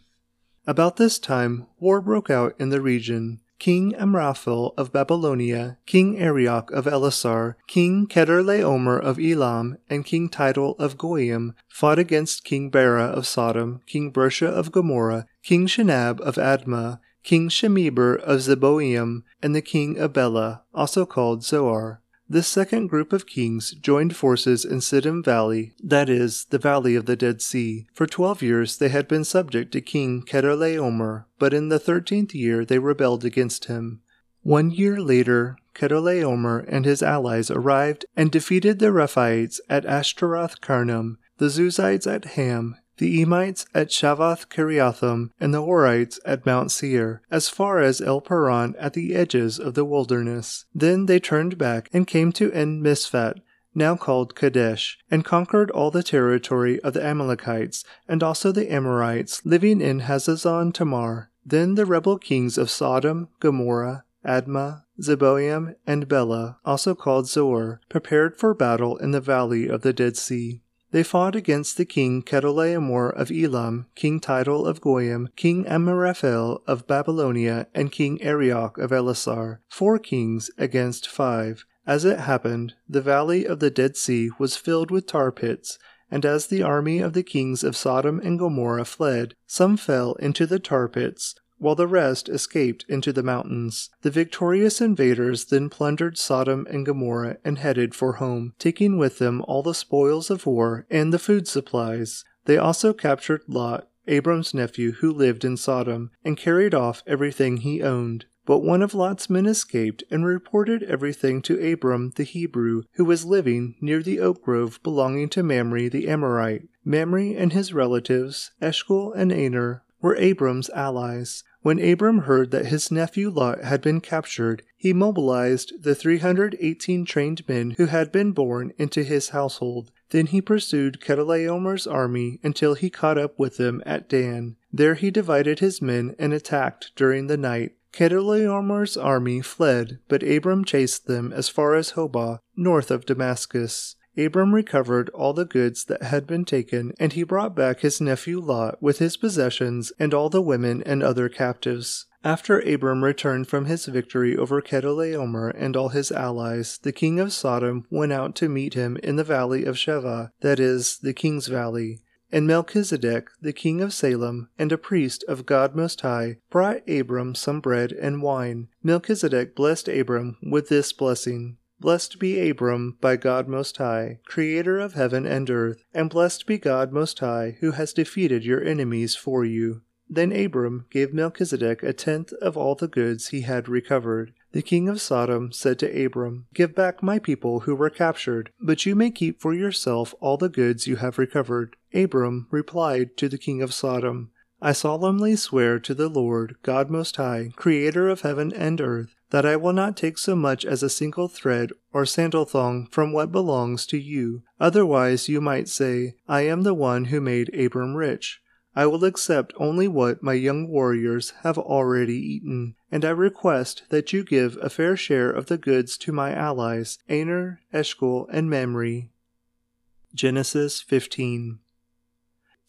Speaker 1: About this time, war broke out in the region. King Amraphel of Babylonia, King Arioch of Ellasar, King Chedorlaomer of Elam, and King Tidal of Goyim fought against King Bera of Sodom, King Birsha of Gomorrah, King Shinab of Admah, King Shemeber of Zeboiim, and the king of Bela, also called Zoar. This second group of kings joined forces in Siddim Valley, that is, the Valley of the Dead Sea. For twelve years they had been subject to King Chedorlaomer, but in the thirteenth year they rebelled against him. One year later, Chedorlaomer and his allies arrived and defeated the Rephaites at Ashteroth Karnaim, the Zuzites at Ham, the Emites at Shaveh Kiriathaim, and the Horites at Mount Seir, as far as El Paran at the edges of the wilderness. Then they turned back and came to En Mishpat, now called Kadesh, and conquered all the territory of the Amalekites, and also the Amorites living in Hazazon Tamar. Then the rebel kings of Sodom, Gomorrah, Admah, Zeboiim, and Bela, also called Zoar, prepared for battle in the valley of the Dead Sea. They fought against the king Chedorlaomer of Elam, King Tidal of Goyim, King Amraphel of Babylonia, and King Arioch of Ellasar, four kings against five. As it happened, the valley of the Dead Sea was filled with tar pits, and as the army of the kings of Sodom and Gomorrah fled, some fell into the tar pits, while the rest escaped into the mountains. The victorious invaders then plundered Sodom and Gomorrah and headed for home, taking with them all the spoils of war and the food supplies. They also captured Lot, Abram's nephew who lived in Sodom, and carried off everything he owned. But one of Lot's men escaped and reported everything to Abram the Hebrew, who was living near the oak grove belonging to Mamre the Amorite. Mamre and his relatives, Eshcol and Aner, were Abram's allies. When Abram heard that his nephew Lot had been captured, he mobilized the 318 trained men who had been born into his household. Then he pursued Chedorlaomer's army until he caught up with them at Dan. There he divided his men and attacked during the night. Chedorlaomer's army fled, but Abram chased them as far as Hobah, north of Damascus. Abram recovered all the goods that had been taken, and he brought back his nephew Lot with his possessions and all the women and other captives. After Abram returned from his victory over Chedorlaomer and all his allies, the king of Sodom went out to meet him in the valley of Shaveh, that is, the king's valley. And Melchizedek, the king of Salem, and a priest of God Most High, brought Abram some bread and wine. Melchizedek blessed Abram with this blessing. Blessed be Abram by God Most High, Creator of heaven and earth, and blessed be God Most High, who has defeated your enemies for you. Then Abram gave Melchizedek a tenth of all the goods he had recovered. The king of Sodom said to Abram, Give back my people who were captured, but you may keep for yourself all the goods you have recovered. Abram replied to the king of Sodom, I solemnly swear to the Lord, God Most High, Creator of heaven and earth, that I will not take so much as a single thread or sandal thong from what belongs to you. Otherwise, you might say, I am the one who made Abram rich. I will accept only what my young warriors have already eaten, and I request that you give a fair share of the goods to my allies, Aner, Eshcol, and Mamre. Genesis 15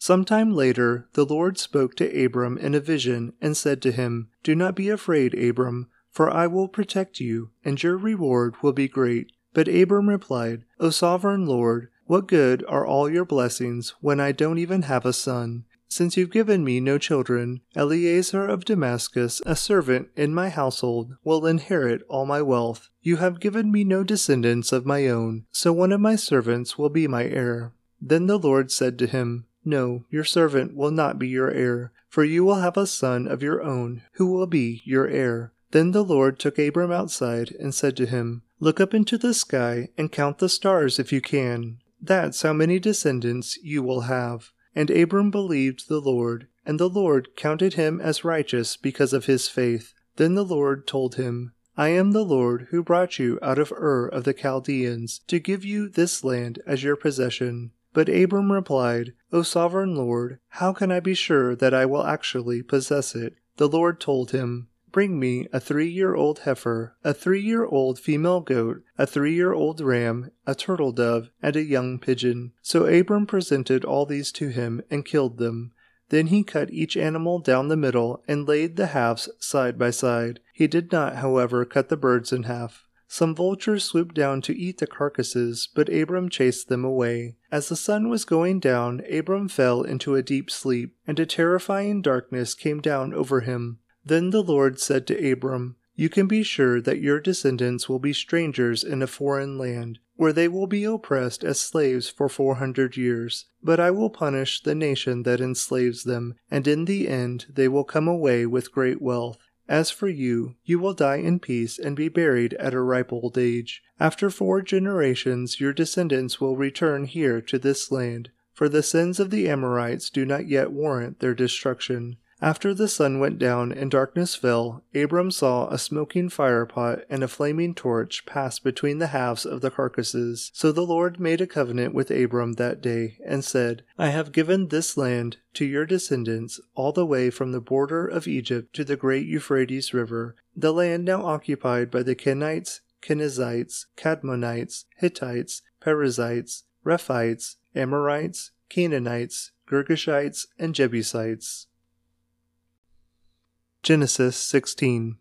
Speaker 1: Sometime later, the Lord spoke to Abram in a vision and said to him, Do not be afraid, Abram, for I will protect you, and your reward will be great. But Abram replied, O sovereign Lord, what good are all your blessings when I don't even have a son? Since you've given me no children, Eliezer of Damascus, a servant in my household, will inherit all my wealth. You have given me no descendants of my own, so one of my servants will be my heir. Then the Lord said to him, No, your servant will not be your heir, for you will have a son of your own, who will be your heir. Then the Lord took Abram outside and said to him, Look up into the sky and count the stars if you can. That's how many descendants you will have. And Abram believed the Lord, and the Lord counted him as righteous because of his faith. Then the Lord told him, I am the Lord who brought you out of Ur of the Chaldeans to give you this land as your possession. But Abram replied, O sovereign Lord, how can I be sure that I will actually possess it? The Lord told him, Bring me a three year old heifer, a three year old female goat, a three year old ram, a turtle dove, and a young pigeon. So Abram presented all these to him and killed them. Then he cut each animal down the middle and laid the halves side by side. He did not, however, cut the birds in half. Some vultures swooped down to eat the carcasses, but Abram chased them away. As the sun was going down, Abram fell into a deep sleep, and a terrifying darkness came down over him. Then the Lord said to Abram, You can be sure that your descendants will be strangers in a foreign land where they will be oppressed as slaves for four hundred years. But I will punish the nation that enslaves them, and in the end they will come away with great wealth. As for you, you will die in peace and be buried at a ripe old age. After four generations, your descendants will return here to this land, for the sins of the Amorites do not yet warrant their destruction. After the sun went down and darkness fell, Abram saw a smoking firepot and a flaming torch pass between the halves of the carcasses. So the Lord made a covenant with Abram that day, and said, I have given this land to your descendants all the way from the border of Egypt to the great Euphrates River, the land now occupied by the Kenites, Kenizzites, Kadmonites, Hittites, Perizzites, Rephaites, Amorites, Canaanites, Girgashites, and Jebusites. Genesis 16.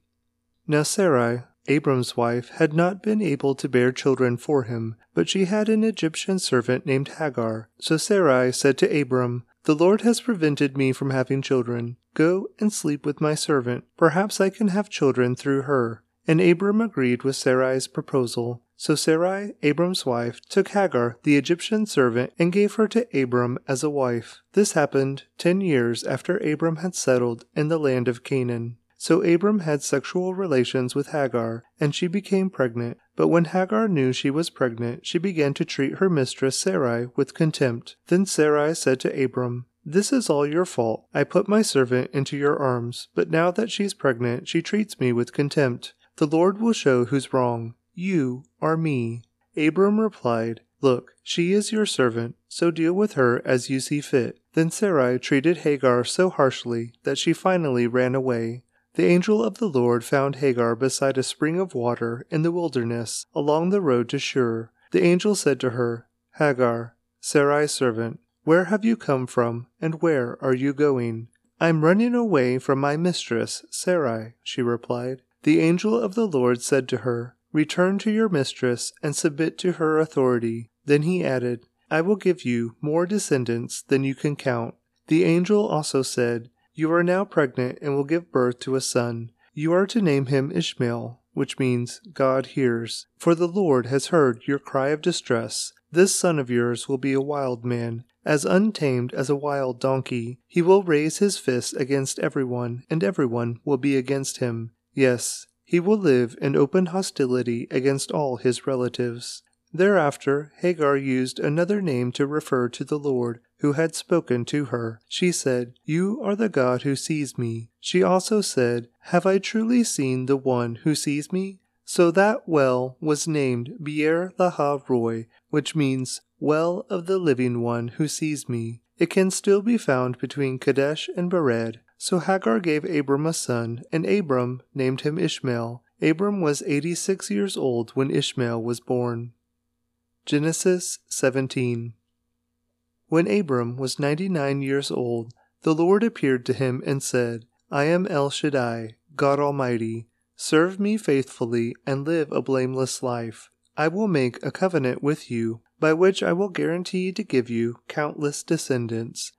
Speaker 1: Now Sarai, Abram's wife, had not been able to bear children for him, but she had an Egyptian servant named Hagar. So Sarai said to Abram, The Lord has prevented me from having children. Go and sleep with my servant. Perhaps I can have children through her. And Abram agreed with Sarai's proposal. So Sarai, Abram's wife, took Hagar, the Egyptian servant, and gave her to Abram as a wife. This happened ten years after Abram had settled in the land of Canaan. So Abram had sexual relations with Hagar, and she became pregnant. But when Hagar knew she was pregnant, she began to treat her mistress Sarai with contempt. Then Sarai said to Abram, this is all your fault. I put my servant into your arms, but now that she's pregnant, she treats me with contempt. The Lord will show who's wrong. You are me. Abram replied, Look, she is your servant, so deal with her as you see fit. Then Sarai treated Hagar so harshly that she finally ran away. The angel of the Lord found Hagar beside a spring of water in the wilderness along the road to Shur. The angel said to her, Hagar, Sarai's servant, where have you come from, and where are you going? I'm running away from my mistress, Sarai, she replied. The angel of the Lord said to her, Return to your mistress and submit to her authority. Then he added, I will give you more descendants than you can count. The angel also said, You are now pregnant and will give birth to a son. You are to name him Ishmael, which means God hears. For the Lord has heard your cry of distress. This son of yours will be a wild man, as untamed as a wild donkey. He will raise his fist against everyone, and everyone will be against him. Yes, he will live in open hostility against all his relatives. Thereafter, Hagar used another name to refer to the Lord who had spoken to her. She said, You are the God who sees me. She also said, Have I truly seen the one who sees me? So that well was named Beer Lahai Roi, which means Well of the Living One who sees me. It can still be found between Kadesh and Bered, so Hagar gave Abram a son, and Abram named him Ishmael. Abram was 86 years old when Ishmael was born. Genesis 17 When Abram was 99 years old, the Lord appeared to him and said, I am El Shaddai, God Almighty. Serve me faithfully and live a blameless life. I will make a covenant with you, by which I will guarantee to give you countless descendants.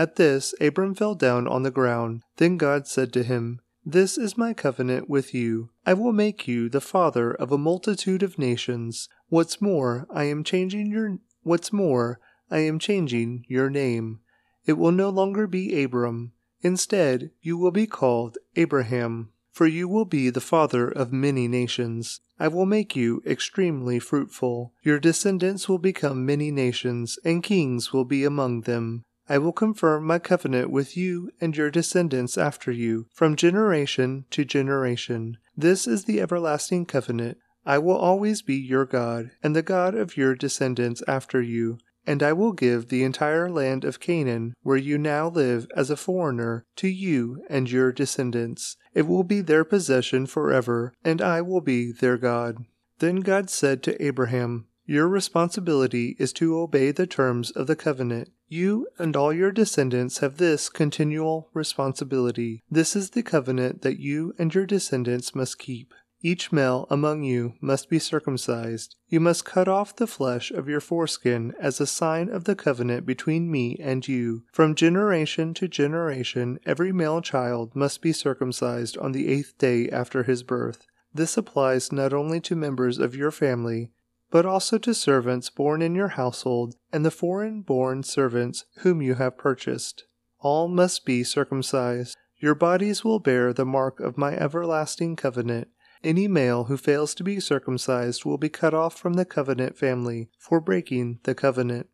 Speaker 1: At this, Abram fell down on the ground. Then God said to him, This is my covenant with you. I will make you the father of a multitude of nations. What's more, I am changing your what's more, I am changing your name. It will no longer be Abram. Instead, you will be called Abraham, for you will be the father of many nations. I will make you extremely fruitful. Your descendants will become many nations, and kings will be among them. I will confirm my covenant with you and your descendants after you, from generation to generation. This is the everlasting covenant. I will always be your God, and the God of your descendants after you. And I will give the entire land of Canaan, where you now live as a foreigner, to you and your descendants. It will be their possession forever, and I will be their God. Then God said to Abraham, Your responsibility is to obey the terms of the covenant. You and all your descendants have this continual responsibility. This is the covenant that you and your descendants must keep. Each male among you must be circumcised. You must cut off the flesh of your foreskin as a sign of the covenant between me and you. From generation to generation, every male child must be circumcised on the eighth day after his birth. This applies not only to members of your family, but also to servants born in your household and the foreign born servants whom you have purchased. All must be circumcised. Your bodies will bear the mark of my everlasting covenant any male who fails to be circumcised will be cut off from the covenant family for breaking the covenant.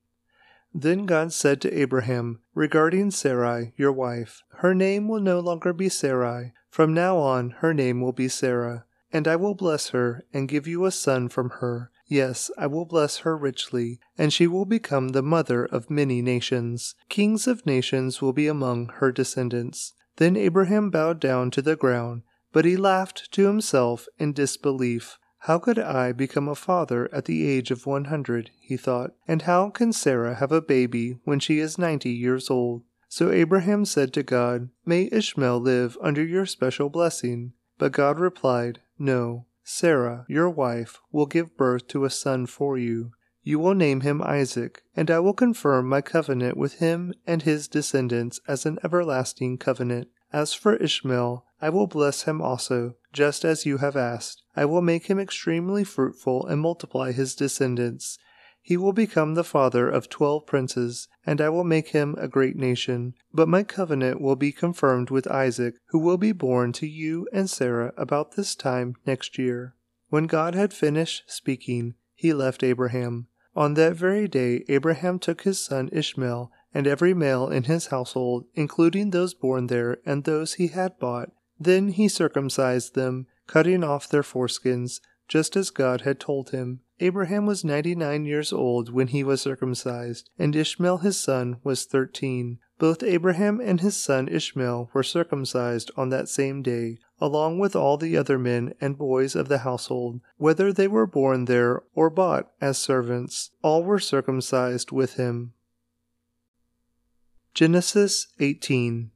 Speaker 1: Then God said to Abraham, regarding Sarai, your wife, Her name will no longer be Sarai. From now on, her name will be Sarah. And I will bless her and give you a son from her. Yes, I will bless her richly, and she will become the mother of many nations. Kings of nations will be among her descendants. Then Abraham bowed down to the ground but he laughed to himself in disbelief. How could I become a father at the age of one hundred? he thought. And how can Sarah have a baby when she is ninety years old? So Abraham said to God, May Ishmael live under your special blessing. But God replied, No, Sarah, your wife, will give birth to a son for you. You will name him Isaac, and I will confirm my covenant with him and his descendants as an everlasting covenant. As for Ishmael, I will bless him also, just as you have asked. I will make him extremely fruitful and multiply his descendants. He will become the father of twelve princes, and I will make him a great nation. But my covenant will be confirmed with Isaac, who will be born to you and Sarah about this time next year. When God had finished speaking, he left Abraham. On that very day, Abraham took his son Ishmael and every male in his household, including those born there and those he had bought. Then he circumcised them, cutting off their foreskins, just as God had told him. Abraham was ninety nine years old when he was circumcised, and Ishmael his son was thirteen. Both Abraham and his son Ishmael were circumcised on that same day, along with all the other men and boys of the household, whether they were born there or bought as servants. All were circumcised with him. Genesis 18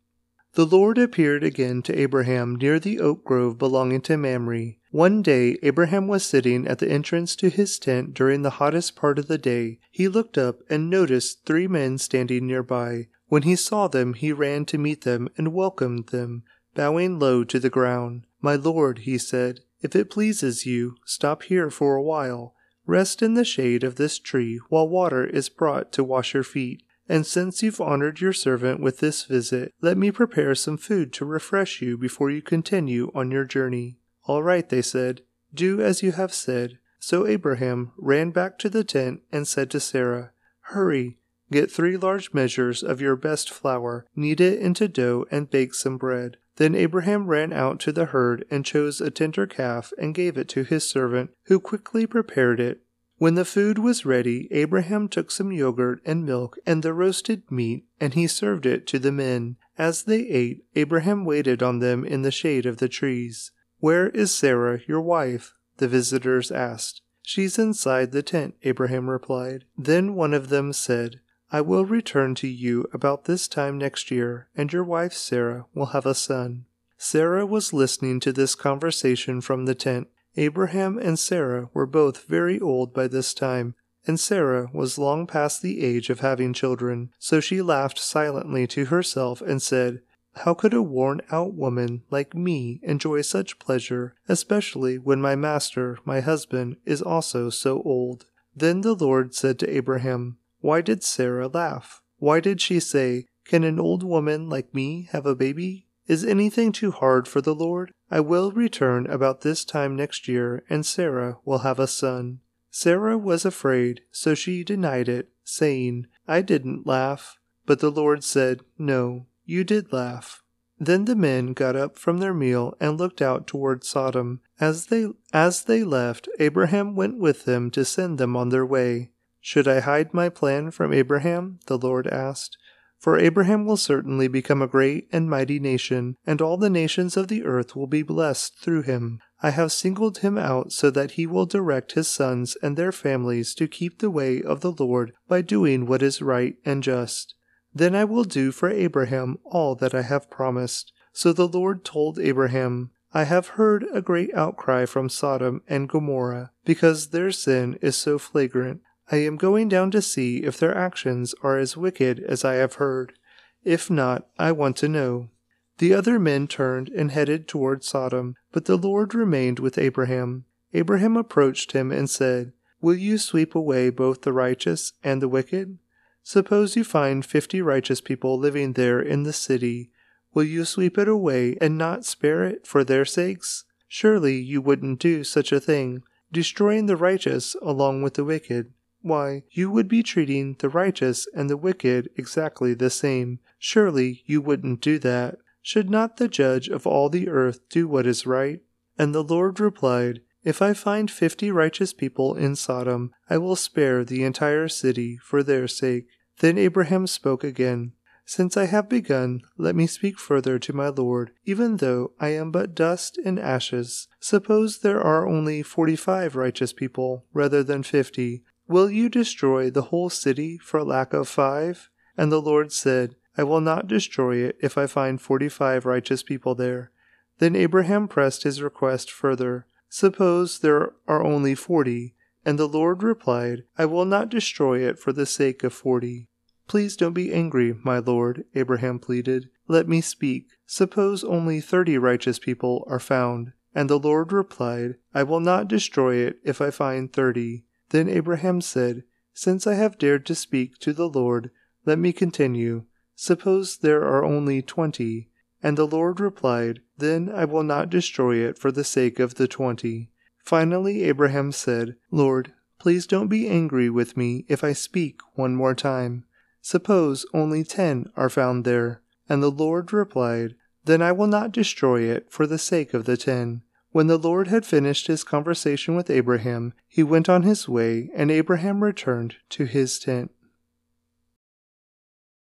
Speaker 1: The Lord appeared again to Abraham near the oak grove belonging to Mamre. One day Abraham was sitting at the entrance to his tent during the hottest part of the day. He looked up and noticed three men standing nearby. When he saw them, he ran to meet them and welcomed them, bowing low to the ground. My lord, he said, if it pleases you, stop here for a while. Rest in the shade of this tree while water is brought to wash your feet. And since you've honored your servant with this visit, let me prepare some food to refresh you before you continue on your journey. All right, they said, do as you have said. So Abraham ran back to the tent and said to Sarah, Hurry, get three large measures of your best flour, knead it into dough, and bake some bread. Then Abraham ran out to the herd and chose a tender calf and gave it to his servant, who quickly prepared it. When the food was ready, Abraham took some yogurt and milk and the roasted meat, and he served it to the men. As they ate, Abraham waited on them in the shade of the trees. Where is Sarah, your wife? the visitors asked. She's inside the tent, Abraham replied. Then one of them said, I will return to you about this time next year, and your wife Sarah will have a son. Sarah was listening to this conversation from the tent. Abraham and Sarah were both very old by this time, and Sarah was long past the age of having children, so she laughed silently to herself and said, How could a worn out woman like me enjoy such pleasure, especially when my master, my husband, is also so old? Then the Lord said to Abraham, Why did Sarah laugh? Why did she say, Can an old woman like me have a baby? Is anything too hard for the Lord? I will return about this time next year, and Sarah will have a son. Sarah was afraid, so she denied it, saying, I didn't laugh. But the Lord said, No, you did laugh. Then the men got up from their meal and looked out toward Sodom. As they as they left, Abraham went with them to send them on their way. Should I hide my plan from Abraham? the Lord asked. For Abraham will certainly become a great and mighty nation, and all the nations of the earth will be blessed through him. I have singled him out so that he will direct his sons and their families to keep the way of the Lord by doing what is right and just. Then I will do for Abraham all that I have promised. So the Lord told Abraham, I have heard a great outcry from Sodom and Gomorrah, because their sin is so flagrant. I am going down to see if their actions are as wicked as I have heard. If not, I want to know. The other men turned and headed toward Sodom, but the Lord remained with Abraham. Abraham approached him and said, Will you sweep away both the righteous and the wicked? Suppose you find fifty righteous people living there in the city. Will you sweep it away and not spare it for their sakes? Surely you wouldn't do such a thing, destroying the righteous along with the wicked. Why, you would be treating the righteous and the wicked exactly the same. Surely you wouldn't do that. Should not the judge of all the earth do what is right? And the Lord replied, If I find fifty righteous people in Sodom, I will spare the entire city for their sake. Then Abraham spoke again. Since I have begun, let me speak further to my Lord, even though I am but dust and ashes. Suppose there are only forty five righteous people rather than fifty. Will you destroy the whole city for lack of five? And the Lord said, I will not destroy it if I find forty five righteous people there. Then Abraham pressed his request further. Suppose there are only forty. And the Lord replied, I will not destroy it for the sake of forty. Please don't be angry, my Lord, Abraham pleaded. Let me speak. Suppose only thirty righteous people are found. And the Lord replied, I will not destroy it if I find thirty. Then Abraham said, Since I have dared to speak to the Lord, let me continue. Suppose there are only twenty. And the Lord replied, Then I will not destroy it for the sake of the twenty. Finally, Abraham said, Lord, please don't be angry with me if I speak one more time. Suppose only ten are found there. And the Lord replied, Then I will not destroy it for the sake of the ten. When the Lord had finished his conversation with Abraham, he went on his way, and Abraham returned to his tent.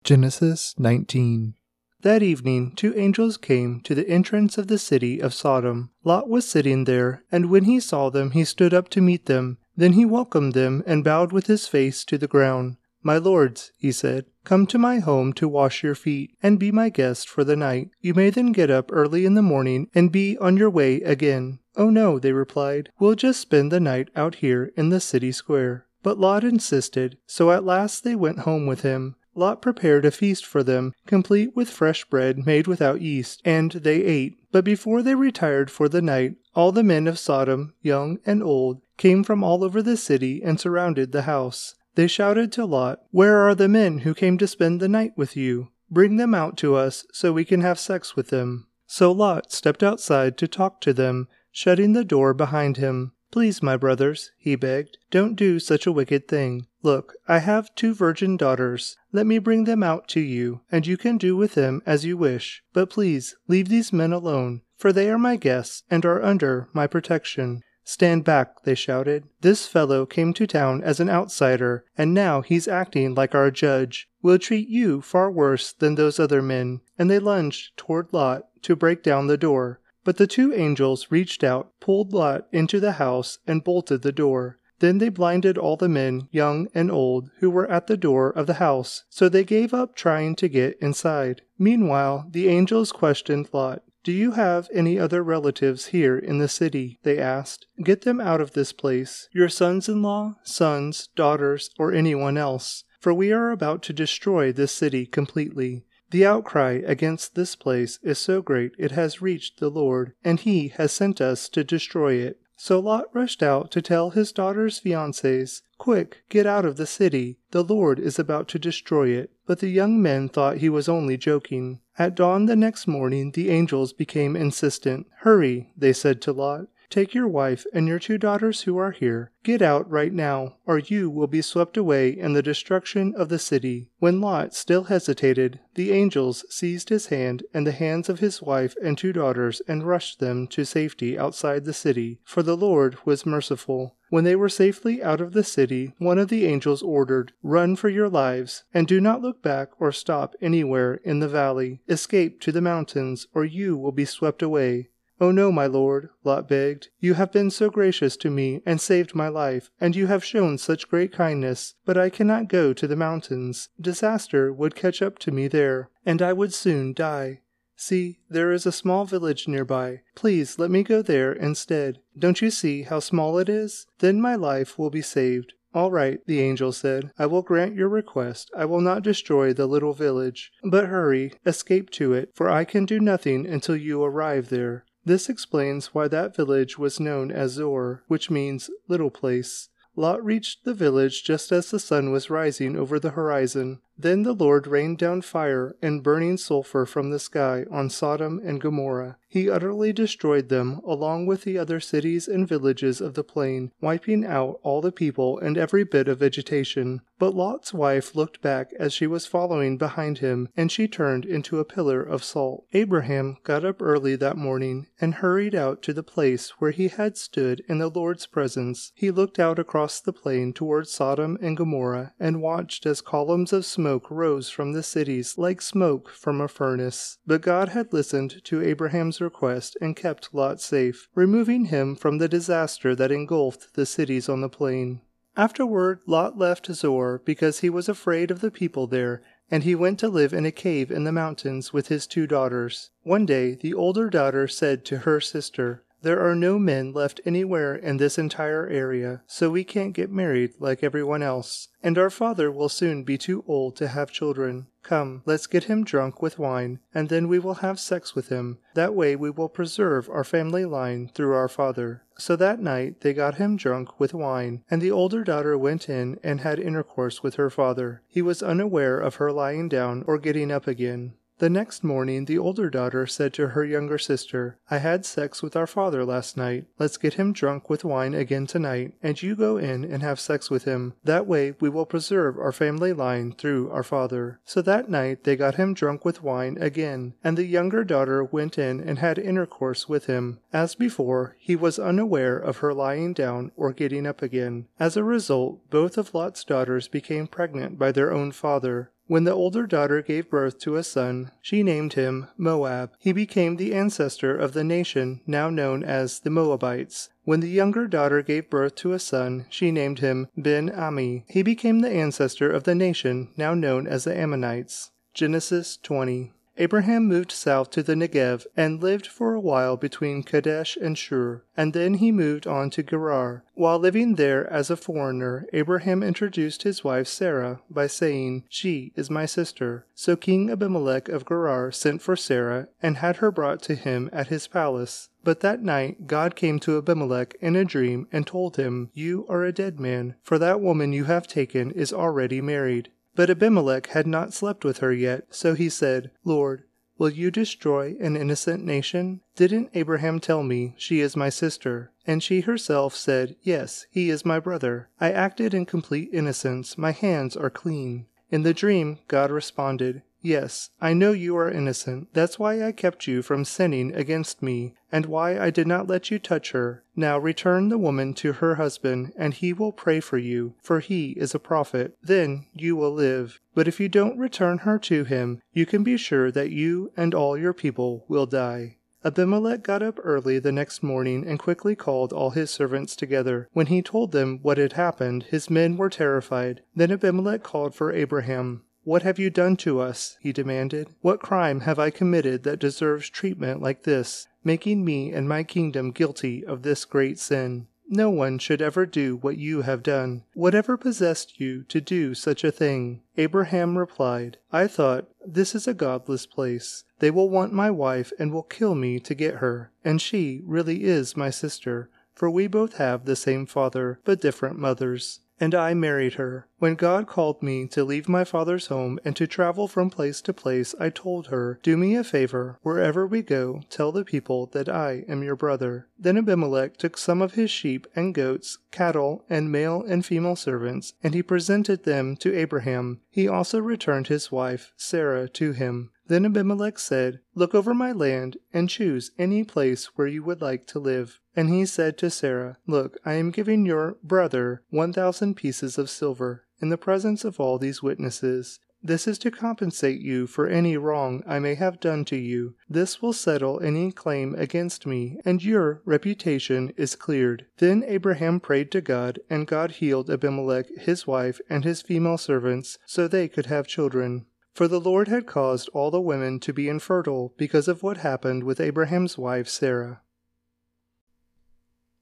Speaker 1: Genesis 19 That evening, two angels came to the entrance of the city of Sodom. Lot was sitting there, and when he saw them, he stood up to meet them. Then he welcomed them and bowed with his face to the ground. My lords, he said, come to my home to wash your feet, and be my guest for the night. You may then get up early in the morning and be on your way again. Oh no, they replied, we'll just spend the night out here in the city square. But Lot insisted, so at last they went home with him. Lot prepared a feast for them, complete with fresh bread made without yeast, and they ate. But before they retired for the night, all the men of Sodom, young and old, came from all over the city and surrounded the house. They shouted to Lot, Where are the men who came to spend the night with you? Bring them out to us so we can have sex with them. So Lot stepped outside to talk to them, shutting the door behind him. Please, my brothers, he begged, don't do such a wicked thing. Look, I have two virgin daughters. Let me bring them out to you, and you can do with them as you wish. But please, leave these men alone, for they are my guests and are under my protection. Stand back, they shouted. This fellow came to town as an outsider, and now he's acting like our judge. We'll treat you far worse than those other men. And they lunged toward Lot to break down the door. But the two angels reached out, pulled Lot into the house, and bolted the door. Then they blinded all the men, young and old, who were at the door of the house, so they gave up trying to get inside. Meanwhile, the angels questioned Lot. Do you have any other relatives here in the city? They asked. Get them out of this place, your sons in law, sons, daughters, or anyone else, for we are about to destroy this city completely. The outcry against this place is so great it has reached the Lord, and he has sent us to destroy it. So Lot rushed out to tell his daughter's fiancés, Quick, get out of the city. The Lord is about to destroy it. But the young men thought he was only joking. At dawn the next morning, the angels became insistent. Hurry, they said to Lot. Take your wife and your two daughters who are here. Get out right now, or you will be swept away in the destruction of the city. When Lot still hesitated, the angels seized his hand and the hands of his wife and two daughters and rushed them to safety outside the city, for the Lord was merciful. When they were safely out of the city, one of the angels ordered, Run for your lives, and do not look back or stop anywhere in the valley. Escape to the mountains, or you will be swept away. Oh no, my lord, Lot begged. You have been so gracious to me and saved my life, and you have shown such great kindness, but I cannot go to the mountains. Disaster would catch up to me there, and I would soon die. See, there is a small village nearby. Please let me go there instead. Don't you see how small it is? Then my life will be saved. All right, the angel said. I will grant your request. I will not destroy the little village. But hurry, escape to it, for I can do nothing until you arrive there. This explains why that village was known as Zoar, which means little place. Lot reached the village just as the sun was rising over the horizon. Then the Lord rained down fire and burning sulfur from the sky on Sodom and Gomorrah. He utterly destroyed them, along with the other cities and villages of the plain, wiping out all the people and every bit of vegetation. But Lot's wife looked back as she was following behind him, and she turned into a pillar of salt. Abraham got up early that morning and hurried out to the place where he had stood in the Lord's presence. He looked out across the plain toward Sodom and Gomorrah and watched as columns of smoke smoke rose from the cities like smoke from a furnace. But God had listened to Abraham's request and kept Lot safe, removing him from the disaster that engulfed the cities on the plain. Afterward, Lot left Zoar because he was afraid of the people there, and he went to live in a cave in the mountains with his two daughters. One day, the older daughter said to her sister, there are no men left anywhere in this entire area, so we can't get married like everyone else. And our father will soon be too old to have children. Come, let's get him drunk with wine, and then we will have sex with him. That way we will preserve our family line through our father. So that night they got him drunk with wine, and the older daughter went in and had intercourse with her father. He was unaware of her lying down or getting up again. The next morning the older daughter said to her younger sister, I had sex with our father last night. Let's get him drunk with wine again tonight, and you go in and have sex with him. That way we will preserve our family line through our father. So that night they got him drunk with wine again, and the younger daughter went in and had intercourse with him. As before, he was unaware of her lying down or getting up again. As a result, both of Lot's daughters became pregnant by their own father. When the older daughter gave birth to a son, she named him Moab. He became the ancestor of the nation now known as the Moabites. When the younger daughter gave birth to a son, she named him Ben-ammi. He became the ancestor of the nation now known as the Ammonites. Genesis 20. Abraham moved south to the Negev and lived for a while between Kadesh and Shur, and then he moved on to Gerar. While living there as a foreigner, Abraham introduced his wife Sarah by saying, She is my sister. So King Abimelech of Gerar sent for Sarah and had her brought to him at his palace. But that night God came to Abimelech in a dream and told him, You are a dead man, for that woman you have taken is already married. But Abimelech had not slept with her yet, so he said, Lord, will you destroy an innocent nation? Didn't Abraham tell me she is my sister? And she herself said, Yes, he is my brother. I acted in complete innocence. My hands are clean. In the dream, God responded, Yes, I know you are innocent. That's why I kept you from sinning against me, and why I did not let you touch her. Now return the woman to her husband, and he will pray for you, for he is a prophet. Then you will live. But if you don't return her to him, you can be sure that you and all your people will die. Abimelech got up early the next morning and quickly called all his servants together. When he told them what had happened, his men were terrified. Then Abimelech called for Abraham. What have you done to us? he demanded. What crime have I committed that deserves treatment like this, making me and my kingdom guilty of this great sin? No one should ever do what you have done. Whatever possessed you to do such a thing? Abraham replied, I thought, this is a godless place. They will want my wife and will kill me to get her. And she really is my sister, for we both have the same father, but different mothers. And I married her. When God called me to leave my father's home and to travel from place to place, I told her, Do me a favor. Wherever we go, tell the people that I am your brother. Then Abimelech took some of his sheep and goats, cattle, and male and female servants, and he presented them to Abraham. He also returned his wife, Sarah, to him. Then Abimelech said, Look over my land and choose any place where you would like to live. And he said to Sarah, Look, I am giving your brother one thousand pieces of silver in the presence of all these witnesses. This is to compensate you for any wrong I may have done to you. This will settle any claim against me, and your reputation is cleared. Then Abraham prayed to God, and God healed Abimelech, his wife, and his female servants, so they could have children. For the Lord had caused all the women to be infertile because of what happened with Abraham's wife Sarah.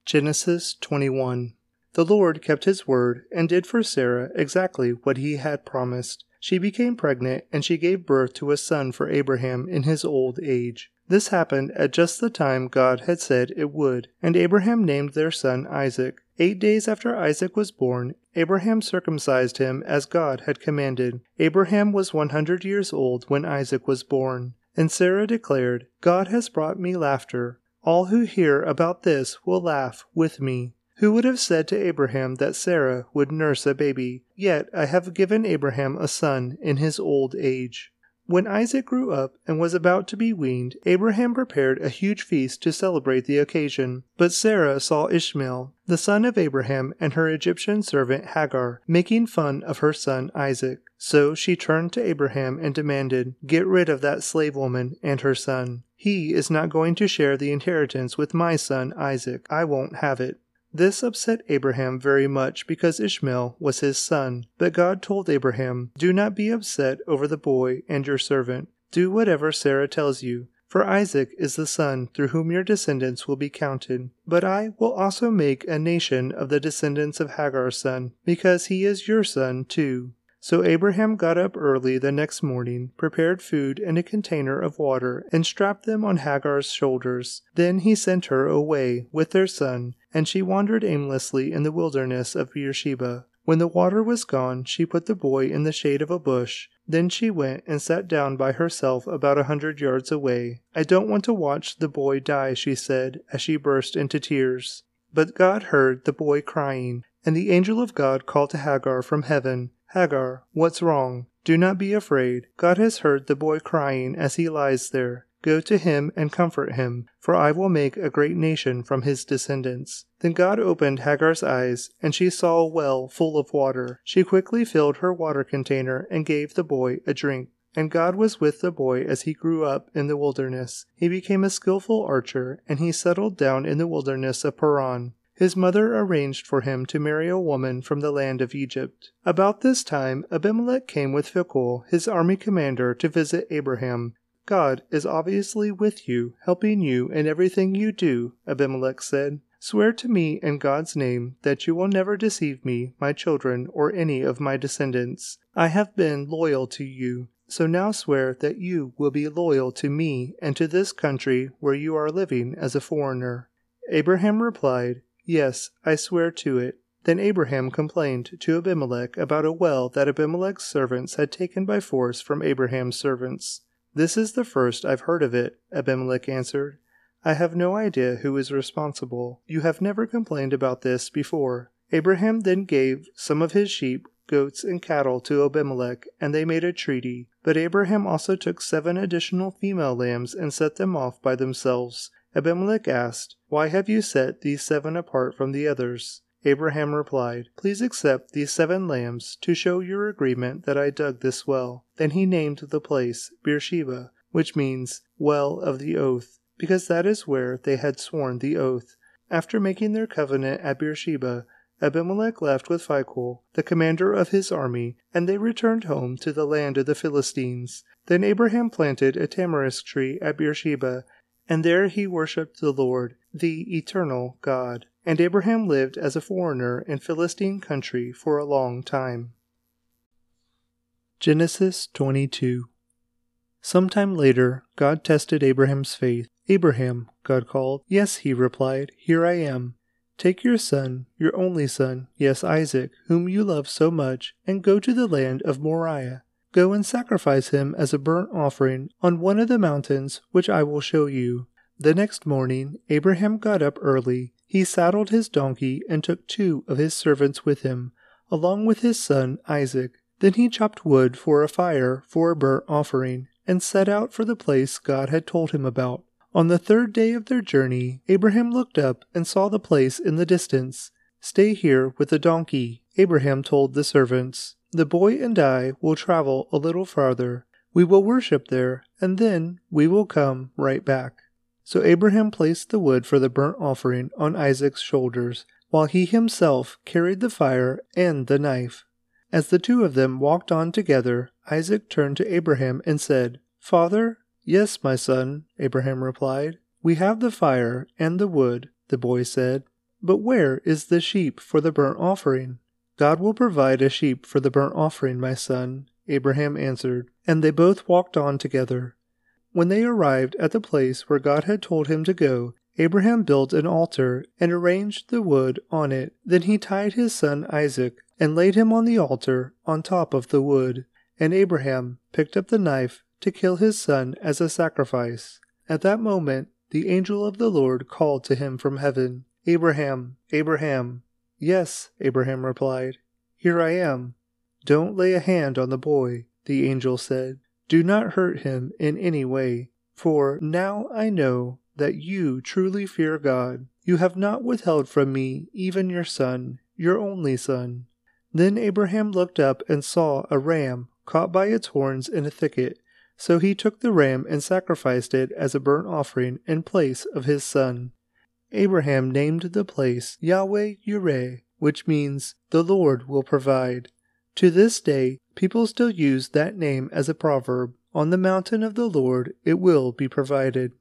Speaker 1: Genesis 21 The Lord kept his word and did for Sarah exactly what he had promised. She became pregnant and she gave birth to a son for Abraham in his old age. This happened at just the time God had said it would, and Abraham named their son Isaac. Eight days after Isaac was born, Abraham circumcised him as God had commanded. Abraham was 100 years old when Isaac was born. And Sarah declared, God has brought me laughter. All who hear about this will laugh with me. Who would have said to Abraham that Sarah would nurse a baby? Yet I have given Abraham a son in his old age. When Isaac grew up and was about to be weaned, Abraham prepared a huge feast to celebrate the occasion. But Sarah saw Ishmael, the son of Abraham, and her Egyptian servant Hagar, making fun of her son Isaac. So she turned to Abraham and demanded, Get rid of that slave woman and her son. He is not going to share the inheritance with my son Isaac. I won't have it. This upset Abraham very much because Ishmael was his son. But God told Abraham, Do not be upset over the boy and your servant. Do whatever Sarah tells you. For Isaac is the son through whom your descendants will be counted. But I will also make a nation of the descendants of Hagar's son, because he is your son too. So Abraham got up early the next morning, prepared food and a container of water, and strapped them on Hagar's shoulders. Then he sent her away with their son, and she wandered aimlessly in the wilderness of Beersheba. When the water was gone, she put the boy in the shade of a bush. Then she went and sat down by herself about a hundred yards away. I don't want to watch the boy die, she said, as she burst into tears. But God heard the boy crying, and the angel of God called to Hagar from heaven. Hagar, what's wrong? Do not be afraid. God has heard the boy crying as he lies there. Go to him and comfort him, for I will make a great nation from his descendants. Then God opened Hagar's eyes, and she saw a well full of water. She quickly filled her water container and gave the boy a drink. And God was with the boy as he grew up in the wilderness. He became a skilful archer, and he settled down in the wilderness of Paran. His mother arranged for him to marry a woman from the land of Egypt. About this time, Abimelech came with Phicol, his army commander, to visit Abraham. God is obviously with you, helping you in everything you do, Abimelech said. Swear to me in God's name that you will never deceive me, my children, or any of my descendants. I have been loyal to you, so now swear that you will be loyal to me and to this country where you are living as a foreigner. Abraham replied, Yes, I swear to it. Then Abraham complained to Abimelech about a well that Abimelech's servants had taken by force from Abraham's servants. This is the first I've heard of it, Abimelech answered. I have no idea who is responsible. You have never complained about this before. Abraham then gave some of his sheep, goats, and cattle to Abimelech, and they made a treaty. But Abraham also took seven additional female lambs and set them off by themselves. Abimelech asked, Why have you set these seven apart from the others? Abraham replied, Please accept these seven lambs to show your agreement that I dug this well. Then he named the place Beersheba, which means well of the oath, because that is where they had sworn the oath. After making their covenant at Beersheba, Abimelech left with Phicol, the commander of his army, and they returned home to the land of the Philistines. Then Abraham planted a tamarisk tree at Beersheba and there he worshipped the Lord, the eternal God. And Abraham lived as a foreigner in Philistine country for a long time. Genesis 22 Sometime later, God tested Abraham's faith. Abraham, God called. Yes, he replied, here I am. Take your son, your only son, yes, Isaac, whom you love so much, and go to the land of Moriah. Go and sacrifice him as a burnt offering on one of the mountains which I will show you. The next morning Abraham got up early. He saddled his donkey and took two of his servants with him, along with his son Isaac. Then he chopped wood for a fire for a burnt offering, and set out for the place God had told him about. On the third day of their journey, Abraham looked up and saw the place in the distance. Stay here with the donkey, Abraham told the servants. The boy and I will travel a little farther. We will worship there, and then we will come right back. So Abraham placed the wood for the burnt offering on Isaac's shoulders, while he himself carried the fire and the knife. As the two of them walked on together, Isaac turned to Abraham and said, Father? Yes, my son, Abraham replied. We have the fire and the wood, the boy said. But where is the sheep for the burnt offering? God will provide a sheep for the burnt offering, my son, Abraham answered, and they both walked on together. When they arrived at the place where God had told him to go, Abraham built an altar and arranged the wood on it. Then he tied his son Isaac and laid him on the altar on top of the wood. And Abraham picked up the knife to kill his son as a sacrifice. At that moment, the angel of the Lord called to him from heaven, Abraham, Abraham. Yes, Abraham replied. Here I am. Don't lay a hand on the boy, the angel said. Do not hurt him in any way, for now I know that you truly fear God. You have not withheld from me even your son, your only son. Then Abraham looked up and saw a ram caught by its horns in a thicket. So he took the ram and sacrificed it as a burnt offering in place of his son. Abraham named the place Yahweh Yireh, which means the Lord will provide. To this day, people still use that name as a proverb On the mountain of the Lord it will be provided.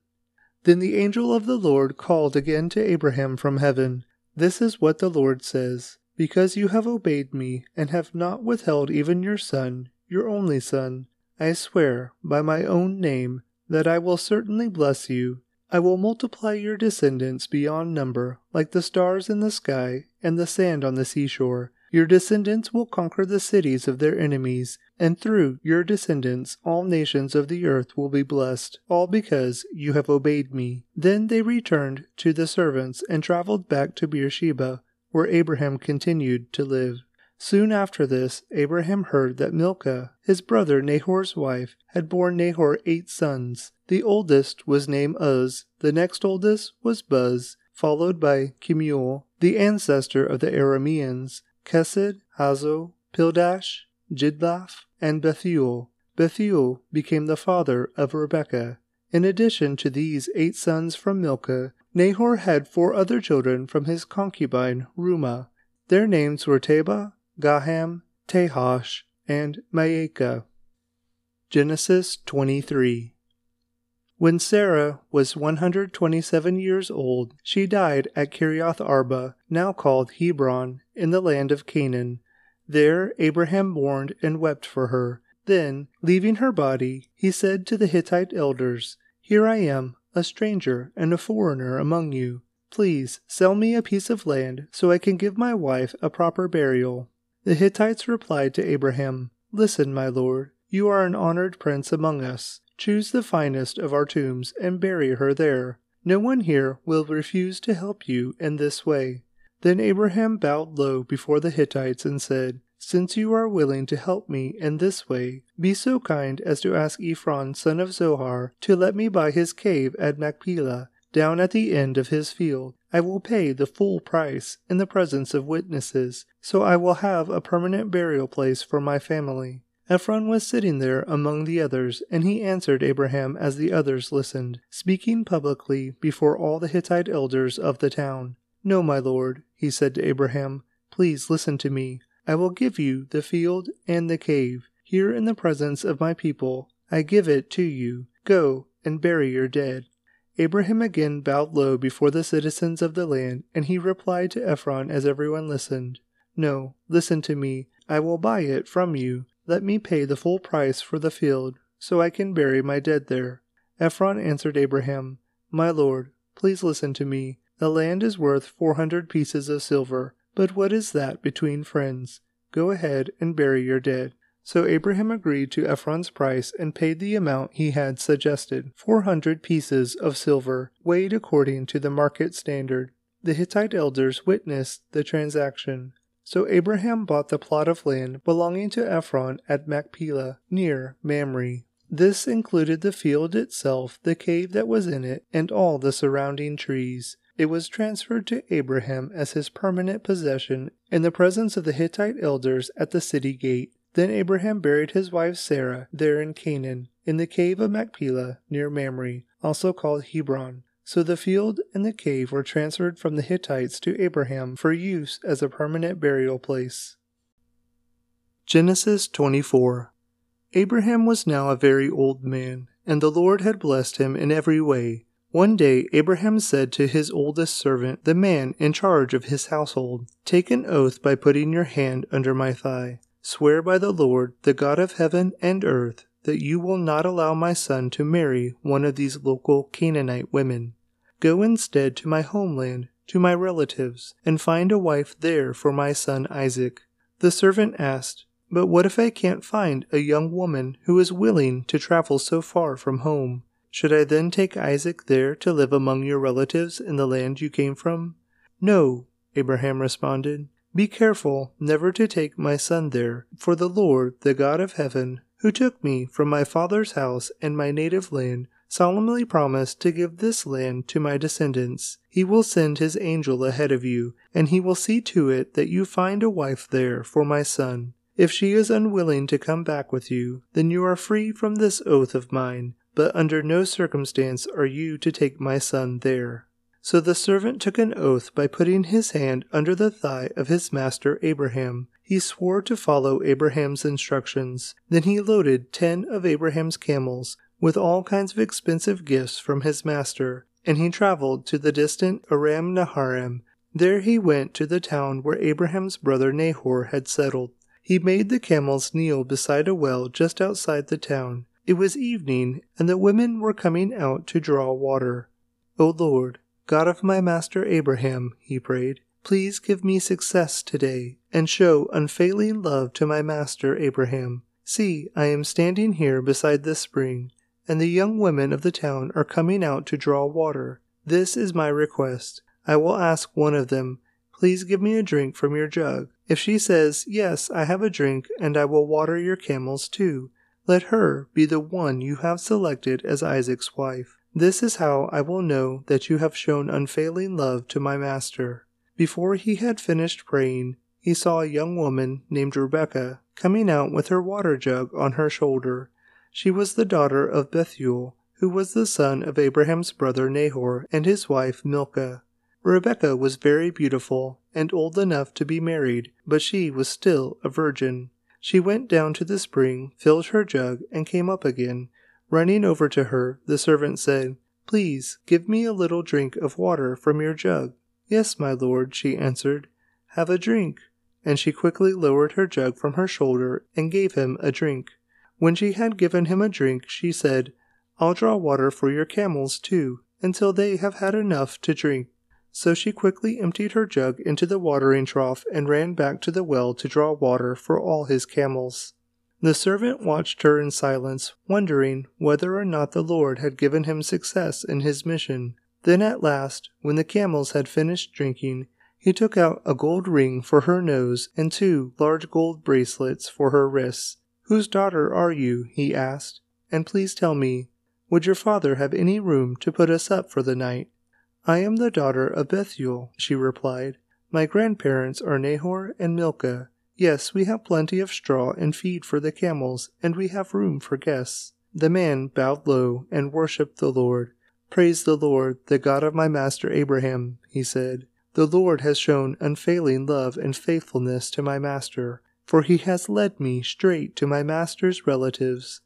Speaker 1: Then the angel of the Lord called again to Abraham from heaven. This is what the Lord says Because you have obeyed me and have not withheld even your son, your only son, I swear by my own name that I will certainly bless you I will multiply your descendants beyond number, like the stars in the sky and the sand on the seashore. Your descendants will conquer the cities of their enemies, and through your descendants all nations of the earth will be blessed, all because you have obeyed me. Then they returned to the servants and traveled back to Beersheba, where Abraham continued to live. Soon after this, Abraham heard that Milcah, his brother Nahor's wife, had borne Nahor eight sons. The oldest was named Uz, the next oldest was Buz, followed by Kemuel, the ancestor of the Arameans, Kesed, Hazo, Pildash, Jidlaph, and Bethuel. Bethuel became the father of Rebekah. In addition to these eight sons from Milcah, Nahor had four other children from his concubine Reumah. Their names were Tebah, Gaham, Tahash, and Maacah. Genesis 23 When Sarah was 127 years old, she died at Kiriath Arba, now called Hebron, in the land of Canaan. There Abraham mourned and wept for her. Then, leaving her body, he said to the Hittite elders, Here I am, a stranger and a foreigner among you. Please sell me a piece of land so I can give my wife a proper burial. The Hittites replied to Abraham, Listen, my lord, you are an honored prince among us. Choose the finest of our tombs and bury her there. No one here will refuse to help you in this way. Then Abraham bowed low before the Hittites and said, Since you are willing to help me in this way, be so kind as to ask Ephron son of Zohar to let me buy his cave at Machpelah, down at the end of his field. I will pay the full price in the presence of witnesses, so I will have a permanent burial place for my family. Ephron was sitting there among the others, and he answered Abraham as the others listened, speaking publicly before all the Hittite elders of the town. No, my lord, he said to Abraham, please listen to me. I will give you the field and the cave. Here in the presence of my people, I give it to you. Go and bury your dead. Abraham again bowed low before the citizens of the land, and he replied to Ephron as everyone listened, No, listen to me. I will buy it from you. Let me pay the full price for the field, so I can bury my dead there. Ephron answered Abraham, My lord, please listen to me. The land is worth four hundred pieces of silver. But what is that between friends? Go ahead and bury your dead. So Abraham agreed to Ephron's price and paid the amount he had suggested, four hundred pieces of silver, weighed according to the market standard. The Hittite elders witnessed the transaction. So Abraham bought the plot of land belonging to Ephron at Machpelah, near Mamre. This included the field itself, the cave that was in it, and all the surrounding trees. It was transferred to Abraham as his permanent possession in the presence of the Hittite elders at the city gate. Then Abraham buried his wife Sarah there in Canaan, in the cave of Machpelah near Mamre, also called Hebron. So the field and the cave were transferred from the Hittites to Abraham for use as a permanent burial place. Genesis 24 Abraham was now a very old man, and the Lord had blessed him in every way. One day Abraham said to his oldest servant, the man in charge of his household, Take an oath by putting your hand under my thigh. Swear by the Lord, the God of heaven and earth, that you will not allow my son to marry one of these local Canaanite women. Go instead to my homeland, to my relatives, and find a wife there for my son Isaac. The servant asked, but what if I can't find a young woman who is willing to travel so far from home? Should I then take Isaac there to live among your relatives in the land you came from? No, Abraham responded. Be careful never to take my son there, for the Lord, the God of heaven, who took me from my father's house and my native land, solemnly promised to give this land to my descendants. He will send his angel ahead of you, and he will see to it that you find a wife there for my son. If she is unwilling to come back with you, then you are free from this oath of mine, but under no circumstance are you to take my son there. So the servant took an oath by putting his hand under the thigh of his master Abraham. He swore to follow Abraham's instructions. Then he loaded ten of Abraham's camels with all kinds of expensive gifts from his master, and he traveled to the distant Aram Naharaim. There he went to the town where Abraham's brother Nahor had settled. He made the camels kneel beside a well just outside the town. It was evening, and the women were coming out to draw water. O Lord, God of my master Abraham, he prayed, please give me success today, and show unfailing love to my master Abraham. See, I am standing here beside this spring, and the young women of the town are coming out to draw water. This is my request. I will ask one of them, Please give me a drink from your jug. If she says, Yes, I have a drink, and I will water your camels too, let her be the one you have selected as Isaac's wife. This is how I will know that you have shown unfailing love to my master. Before he had finished praying, he saw a young woman named Rebekah coming out with her water jug on her shoulder. She was the daughter of Bethuel, who was the son of Abraham's brother Nahor and his wife Milcah. Rebekah was very beautiful and old enough to be married, but she was still a virgin. She went down to the spring, filled her jug, and came up again. Running over to her, the servant said, Please give me a little drink of water from your jug. Yes, my lord, she answered. Have a drink. And she quickly lowered her jug from her shoulder and gave him a drink. When she had given him a drink, she said, I'll draw water for your camels too, until they have had enough to drink. So she quickly emptied her jug into the watering trough and ran back to the well to draw water for all his camels. The servant watched her in silence, wondering whether or not the Lord had given him success in his mission. Then at last, when the camels had finished drinking, he took out a gold ring for her nose and two large gold bracelets for her wrists. Whose daughter are you? he asked. And please tell me, would your father have any room to put us up for the night? I am the daughter of Bethuel, she replied. My grandparents are Nahor and Milcah. Yes, we have plenty of straw and feed for the camels, and we have room for guests. The man bowed low and worshipped the Lord. Praise the Lord, the God of my master Abraham, he said. The Lord has shown unfailing love and faithfulness to my master, for he has led me straight to my master's relatives.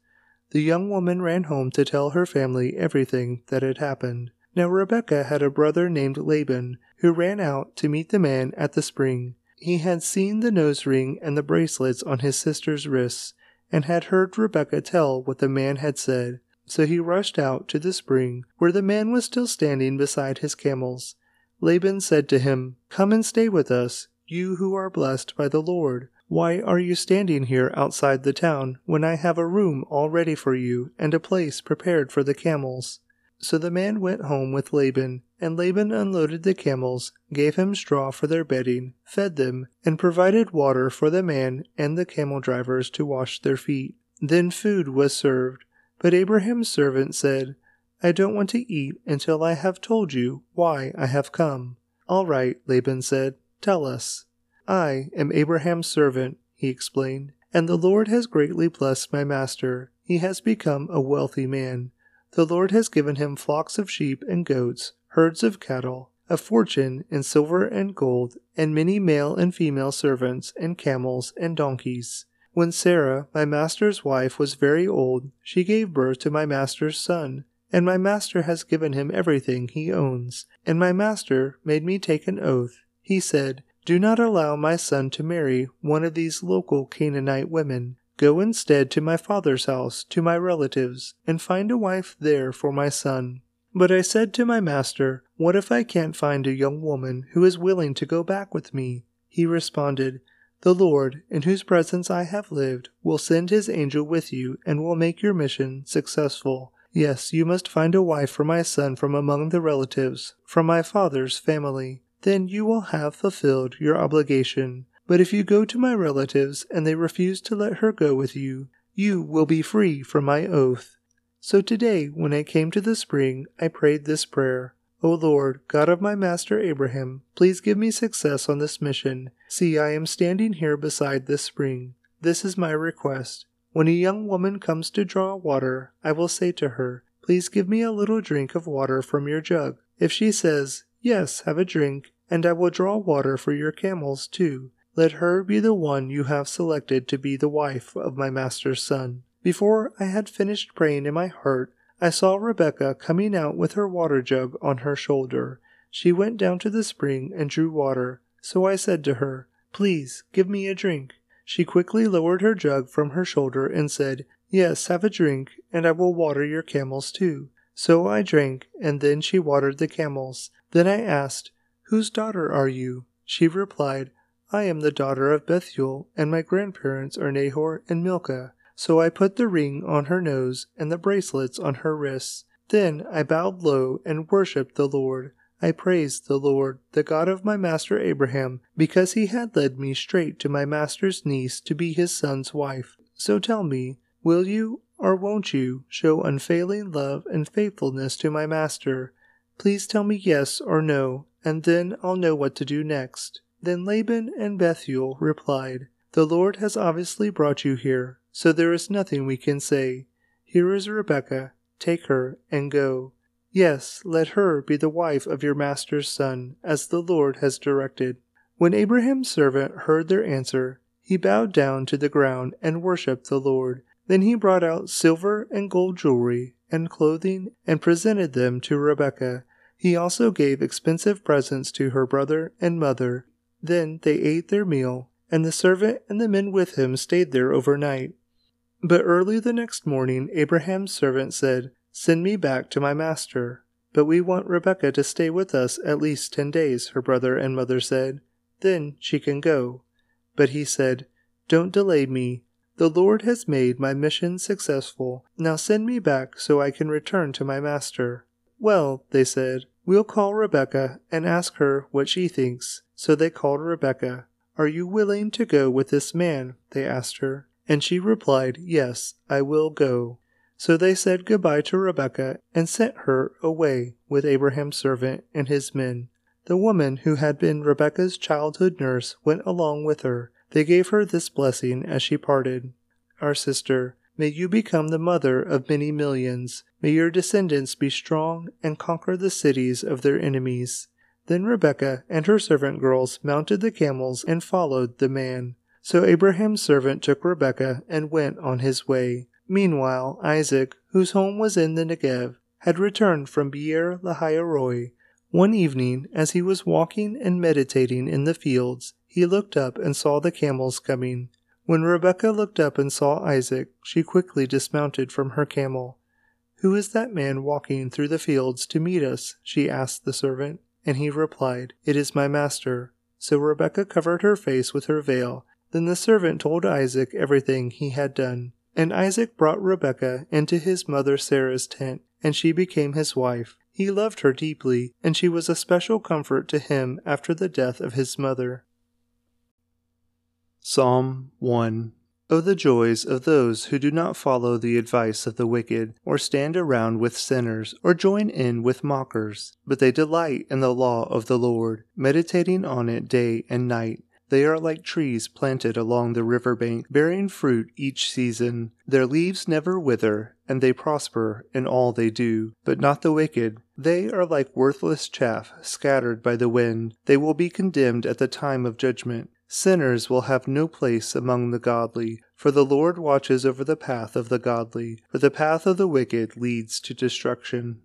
Speaker 1: The young woman ran home to tell her family everything that had happened. Now Rebekah had a brother named Laban, who ran out to meet the man at the spring. He had seen the nose ring and the bracelets on his sister's wrists, and had heard Rebekah tell what the man had said. So he rushed out to the spring, where the man was still standing beside his camels. Laban said to him, Come and stay with us, you who are blessed by the Lord. Why are you standing here outside the town when I have a room all ready for you and a place prepared for the camels? So the man went home with Laban, and Laban unloaded the camels, gave him straw for their bedding, fed them, and provided water for the man and the camel drivers to wash their feet. Then food was served. But Abraham's servant said, I don't want to eat until I have told you why I have come. All right, Laban said, tell us. I am Abraham's servant, he explained, and the Lord has greatly blessed my master. He has become a wealthy man. The Lord has given him flocks of sheep and goats, herds of cattle, a fortune in silver and gold, and many male and female servants, and camels and donkeys. When Sarah, my master's wife, was very old, she gave birth to my master's son. And my master has given him everything he owns. And my master made me take an oath. He said, Do not allow my son to marry one of these local Canaanite women. Go instead to my father's house, to my relatives, and find a wife there for my son. But I said to my master, What if I can't find a young woman who is willing to go back with me? He responded, The Lord, in whose presence I have lived, will send his angel with you and will make your mission successful. Yes, you must find a wife for my son from among the relatives, from my father's family. Then you will have fulfilled your obligation. But if you go to my relatives and they refuse to let her go with you, you will be free from my oath. So today, when I came to the spring, I prayed this prayer. O Lord, God of my master Abraham, please give me success on this mission. See, I am standing here beside this spring. This is my request. When a young woman comes to draw water, I will say to her, Please give me a little drink of water from your jug. If she says, Yes, have a drink, and I will draw water for your camels too, let her be the one you have selected to be the wife of my master's son. Before I had finished praying in my heart, I saw Rebekah coming out with her water jug on her shoulder. She went down to the spring and drew water, so I said to her, Please give me a drink. She quickly lowered her jug from her shoulder and said, Yes, have a drink, and I will water your camels too. So I drank, and then she watered the camels. Then I asked, Whose daughter are you? She replied, I am the daughter of Bethuel, and my grandparents are Nahor and Milcah. So I put the ring on her nose and the bracelets on her wrists. Then I bowed low and worshipped the Lord. I praised the Lord, the God of my master Abraham, because he had led me straight to my master's niece to be his son's wife. So tell me, will you or won't you show unfailing love and faithfulness to my master? Please tell me yes or no, and then I'll know what to do next. Then Laban and Bethuel replied, The Lord has obviously brought you here, so there is nothing we can say. Here is Rebekah, take her and go. Yes, let her be the wife of your master's son, as the Lord has directed. When Abraham's servant heard their answer, he bowed down to the ground and worshipped the Lord. Then he brought out silver and gold jewelry and clothing and presented them to Rebekah. He also gave expensive presents to her brother and mother. Then they ate their meal, and the servant and the men with him stayed there overnight. But early the next morning Abraham's servant said, Send me back to my master. But we want Rebekah to stay with us at least ten days, her brother and mother said. Then she can go. But he said, Don't delay me. The Lord has made my mission successful. Now send me back so I can return to my master. Well, they said, we'll call Rebekah and ask her what she thinks. So they called Rebekah. Are you willing to go with this man? They asked her. And she replied, Yes, I will go. So they said goodbye to Rebekah and sent her away with Abraham's servant and his men. The woman who had been Rebekah's childhood nurse went along with her. They gave her this blessing as she parted Our sister, may you become the mother of many millions. May your descendants be strong and conquer the cities of their enemies. Then Rebekah and her servant girls mounted the camels and followed the man. So Abraham's servant took Rebekah and went on his way. Meanwhile, Isaac, whose home was in the Negev, had returned from Beer Lahai One evening, as he was walking and meditating in the fields, he looked up and saw the camels coming. When Rebekah looked up and saw Isaac, she quickly dismounted from her camel. Who is that man walking through the fields to meet us? she asked the servant. And he replied, It is my master. So Rebekah covered her face with her veil. Then the servant told Isaac everything he had done. And Isaac brought Rebekah into his mother Sarah's tent, and she became his wife. He loved her deeply, and she was a special comfort to him after the death of his mother. Psalm 1 Oh, the joys of those who do not follow the advice of the wicked, or stand around with sinners, or join in with mockers, but they delight in the law of the Lord, meditating on it day and night. They are like trees planted along the river bank, bearing fruit each season. Their leaves never wither, and they prosper in all they do. But not the wicked. They are like worthless chaff scattered by the wind. They will be condemned at the time of judgment. Sinners will have no place among the godly, for the Lord watches over the path of the godly, but the path of the wicked leads to destruction.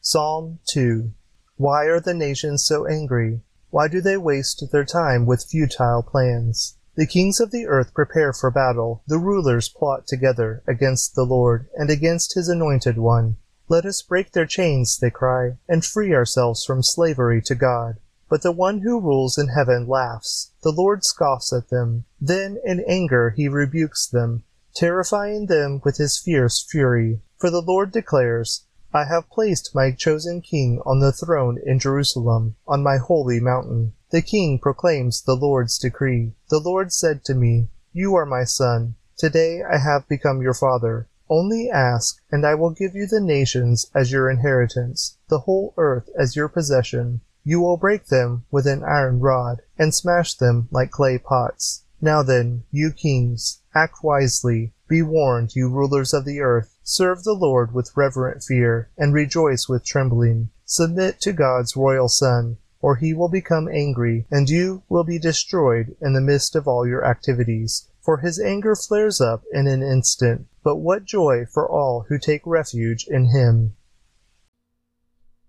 Speaker 3: Psalm 2 Why are the nations so angry? Why do they waste their time with futile plans? The kings of the earth prepare for battle, the rulers plot together against the Lord and against his anointed one. Let us break their chains, they cry, and free ourselves from slavery to God. But the one who rules in heaven laughs. The Lord scoffs at them. Then in anger he rebukes them, terrifying them with his fierce fury. For the Lord declares, I have placed my chosen king on the throne in Jerusalem, on my holy mountain. The king proclaims the Lord's decree. The Lord said to me, You are my son. Today I have become your father. Only ask, and I will give you the nations as your inheritance, the whole earth as your possession. You will break them with an iron rod, and smash them like clay pots. Now then, you kings, act wisely. Be warned, you rulers of the earth. Serve the Lord with reverent fear, and rejoice with trembling. Submit to God's royal Son, or he will become angry, and you will be destroyed in the midst of all your activities. For his anger flares up in an instant, but what joy for all who take refuge in him.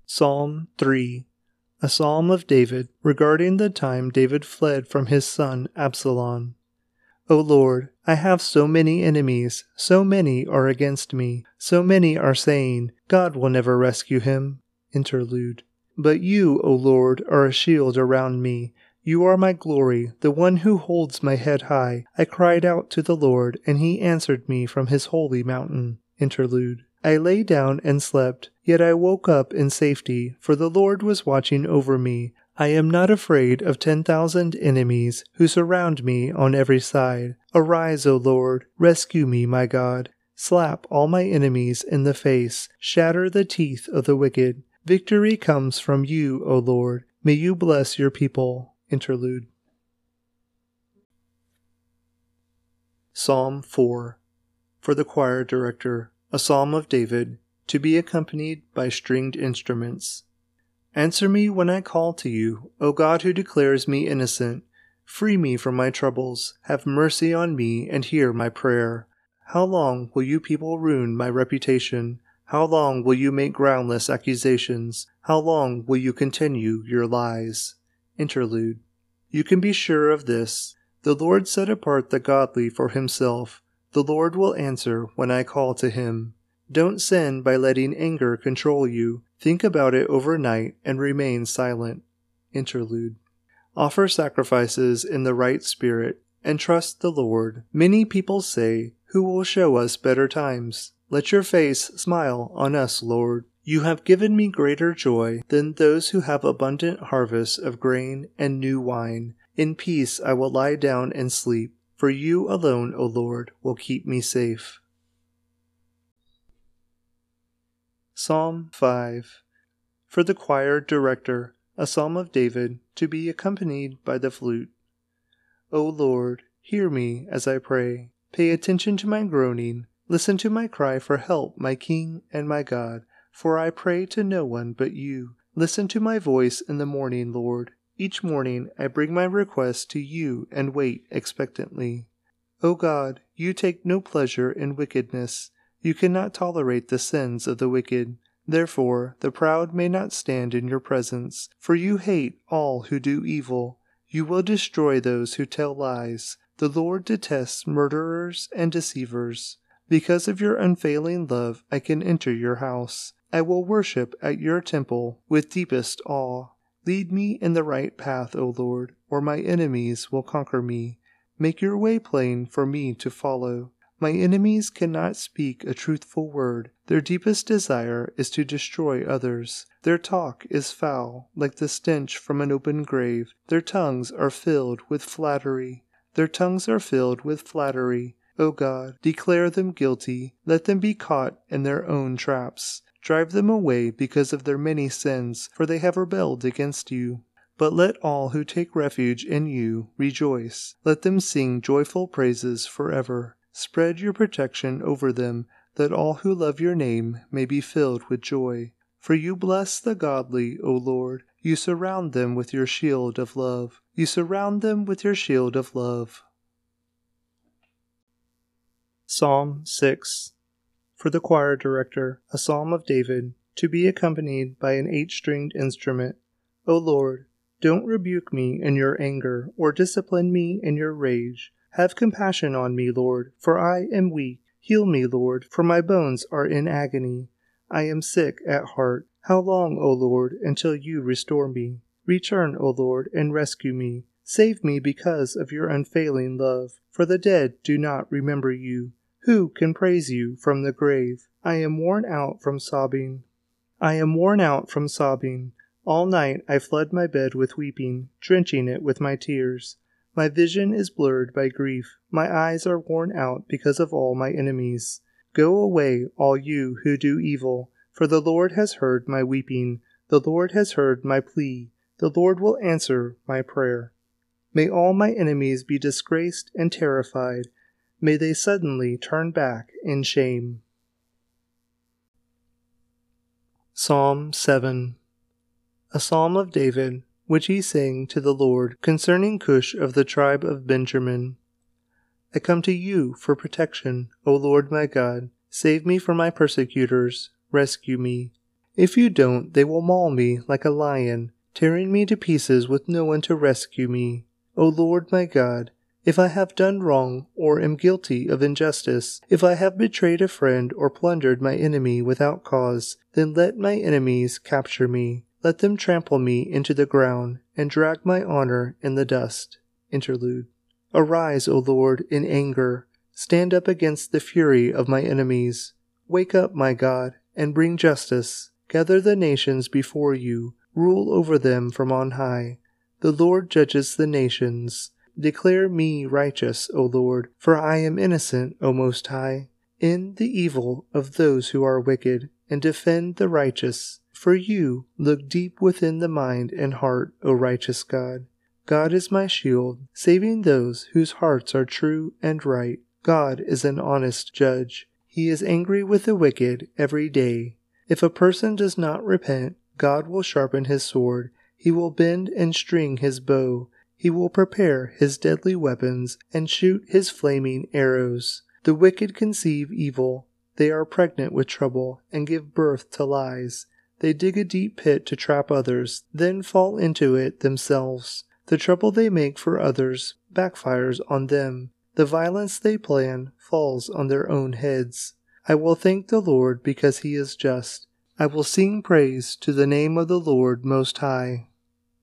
Speaker 1: Psalm 3 a psalm of David regarding the time David fled from his son Absalom. O Lord, I have so many enemies, so many are against me, so many are saying, God will never rescue him. Interlude. But you, O Lord, are a shield around me. You are my glory, the one who holds my head high. I cried out to the Lord, and he answered me from his holy mountain. Interlude. I lay down and slept, yet I woke up in safety, for the Lord was watching over me. I am not afraid of ten thousand enemies who surround me on every side. Arise, O Lord, rescue me, my God. Slap all my enemies in the face, shatter the teeth of the wicked. Victory comes from you, O Lord. May you bless your people. Interlude. Psalm 4 For the Choir Director a psalm of David, to be accompanied by stringed instruments. Answer me when I call to you, O God who declares me innocent. Free me from my troubles, have mercy on me, and hear my prayer. How long will you people ruin my reputation? How long will you make groundless accusations? How long will you continue your lies? Interlude. You can be sure of this. The Lord set apart the godly for himself. The Lord will answer when I call to him. Don't sin by letting anger control you. Think about it overnight and remain silent. Interlude. Offer sacrifices in the right spirit and trust the Lord. Many people say, Who will show us better times? Let your face smile on us, Lord. You have given me greater joy than those who have abundant harvests of grain and new wine. In peace I will lie down and sleep for you alone, O Lord, will keep me safe. Psalm 5 For the choir director, a psalm of David, to be accompanied by the flute. O Lord, hear me as I pray. Pay attention to my groaning. Listen to my cry for help, my King and my God, for I pray to no one but you. Listen to my voice in the morning, Lord. Each morning I bring my request to you and wait expectantly. O God, you take no pleasure in wickedness. You cannot tolerate the sins of the wicked. Therefore, the proud may not stand in your presence, for you hate all who do evil. You will destroy those who tell lies. The Lord detests murderers and deceivers. Because of your unfailing love, I can enter your house. I will worship at your temple with deepest awe. Lead me in the right path, O Lord, or my enemies will conquer me. Make your way plain for me to follow. My enemies cannot speak a truthful word. Their deepest desire is to destroy others. Their talk is foul, like the stench from an open grave. Their tongues are filled with flattery. Their tongues are filled with flattery. O God, declare them guilty. Let them be caught in their own traps. Drive them away because of their many sins, for they have rebelled against you. But let all who take refuge in you rejoice. Let them sing joyful praises forever. Spread your protection over them, that all who love your name may be filled with joy. For you bless the godly, O Lord. You surround them with your shield of love. You surround them with your shield of love. Psalm 6 For the choir director, a psalm of David, to be accompanied by an eight stringed instrument. O Lord, don't rebuke me in your anger, or discipline me in your rage. Have compassion on me, Lord, for I am weak. Heal me, Lord, for my bones are in agony. I am sick at heart. How long, O Lord, until you restore me? Return, O Lord, and rescue me. Save me because of your unfailing love, for the dead do not remember you. Who can praise you from the grave? I am worn out from sobbing. I am worn out from sobbing. All night I flood my bed with weeping, drenching it with my tears. My vision is blurred by grief. My eyes are worn out because of all my enemies. Go away, all you who do evil, for the Lord has heard my weeping. The Lord has heard my plea. The Lord will answer my prayer. May all my enemies be disgraced and terrified. May they suddenly turn back in shame. Psalm 7 A psalm of David which he sang to the Lord concerning Cush of the tribe of Benjamin. I come to you for protection, O Lord my God. Save me from my persecutors, rescue me. If you don't, they will maul me like a lion, tearing me to pieces with no one to rescue me. O Lord my God, if I have done wrong or am guilty of injustice, if I have betrayed a friend or plundered my enemy without cause, then let my enemies capture me. Let them trample me into the ground and drag my honor in the dust. Interlude. Arise, O Lord, in anger. Stand up against the fury of my enemies. Wake up, my God, and bring justice. Gather the nations before you. Rule over them from on high. The Lord judges the nations. Declare me righteous, O Lord, for I am innocent, O Most High. End the evil of those who are wicked, and defend the righteous. For you look deep within the mind and heart, O righteous God. God is my shield, saving those whose hearts are true and right. God is an honest judge. He is angry with the wicked every day. If a person does not repent, God will sharpen his sword. He will bend and string his bow. He will prepare his deadly weapons and shoot his flaming arrows. The wicked conceive evil. They are pregnant with trouble and give birth to lies. They dig a deep pit to trap others, then fall into it themselves. The trouble they make for others backfires on them. The violence they plan falls on their own heads. I will thank the Lord because he is just. I will sing praise to the name of the Lord Most High.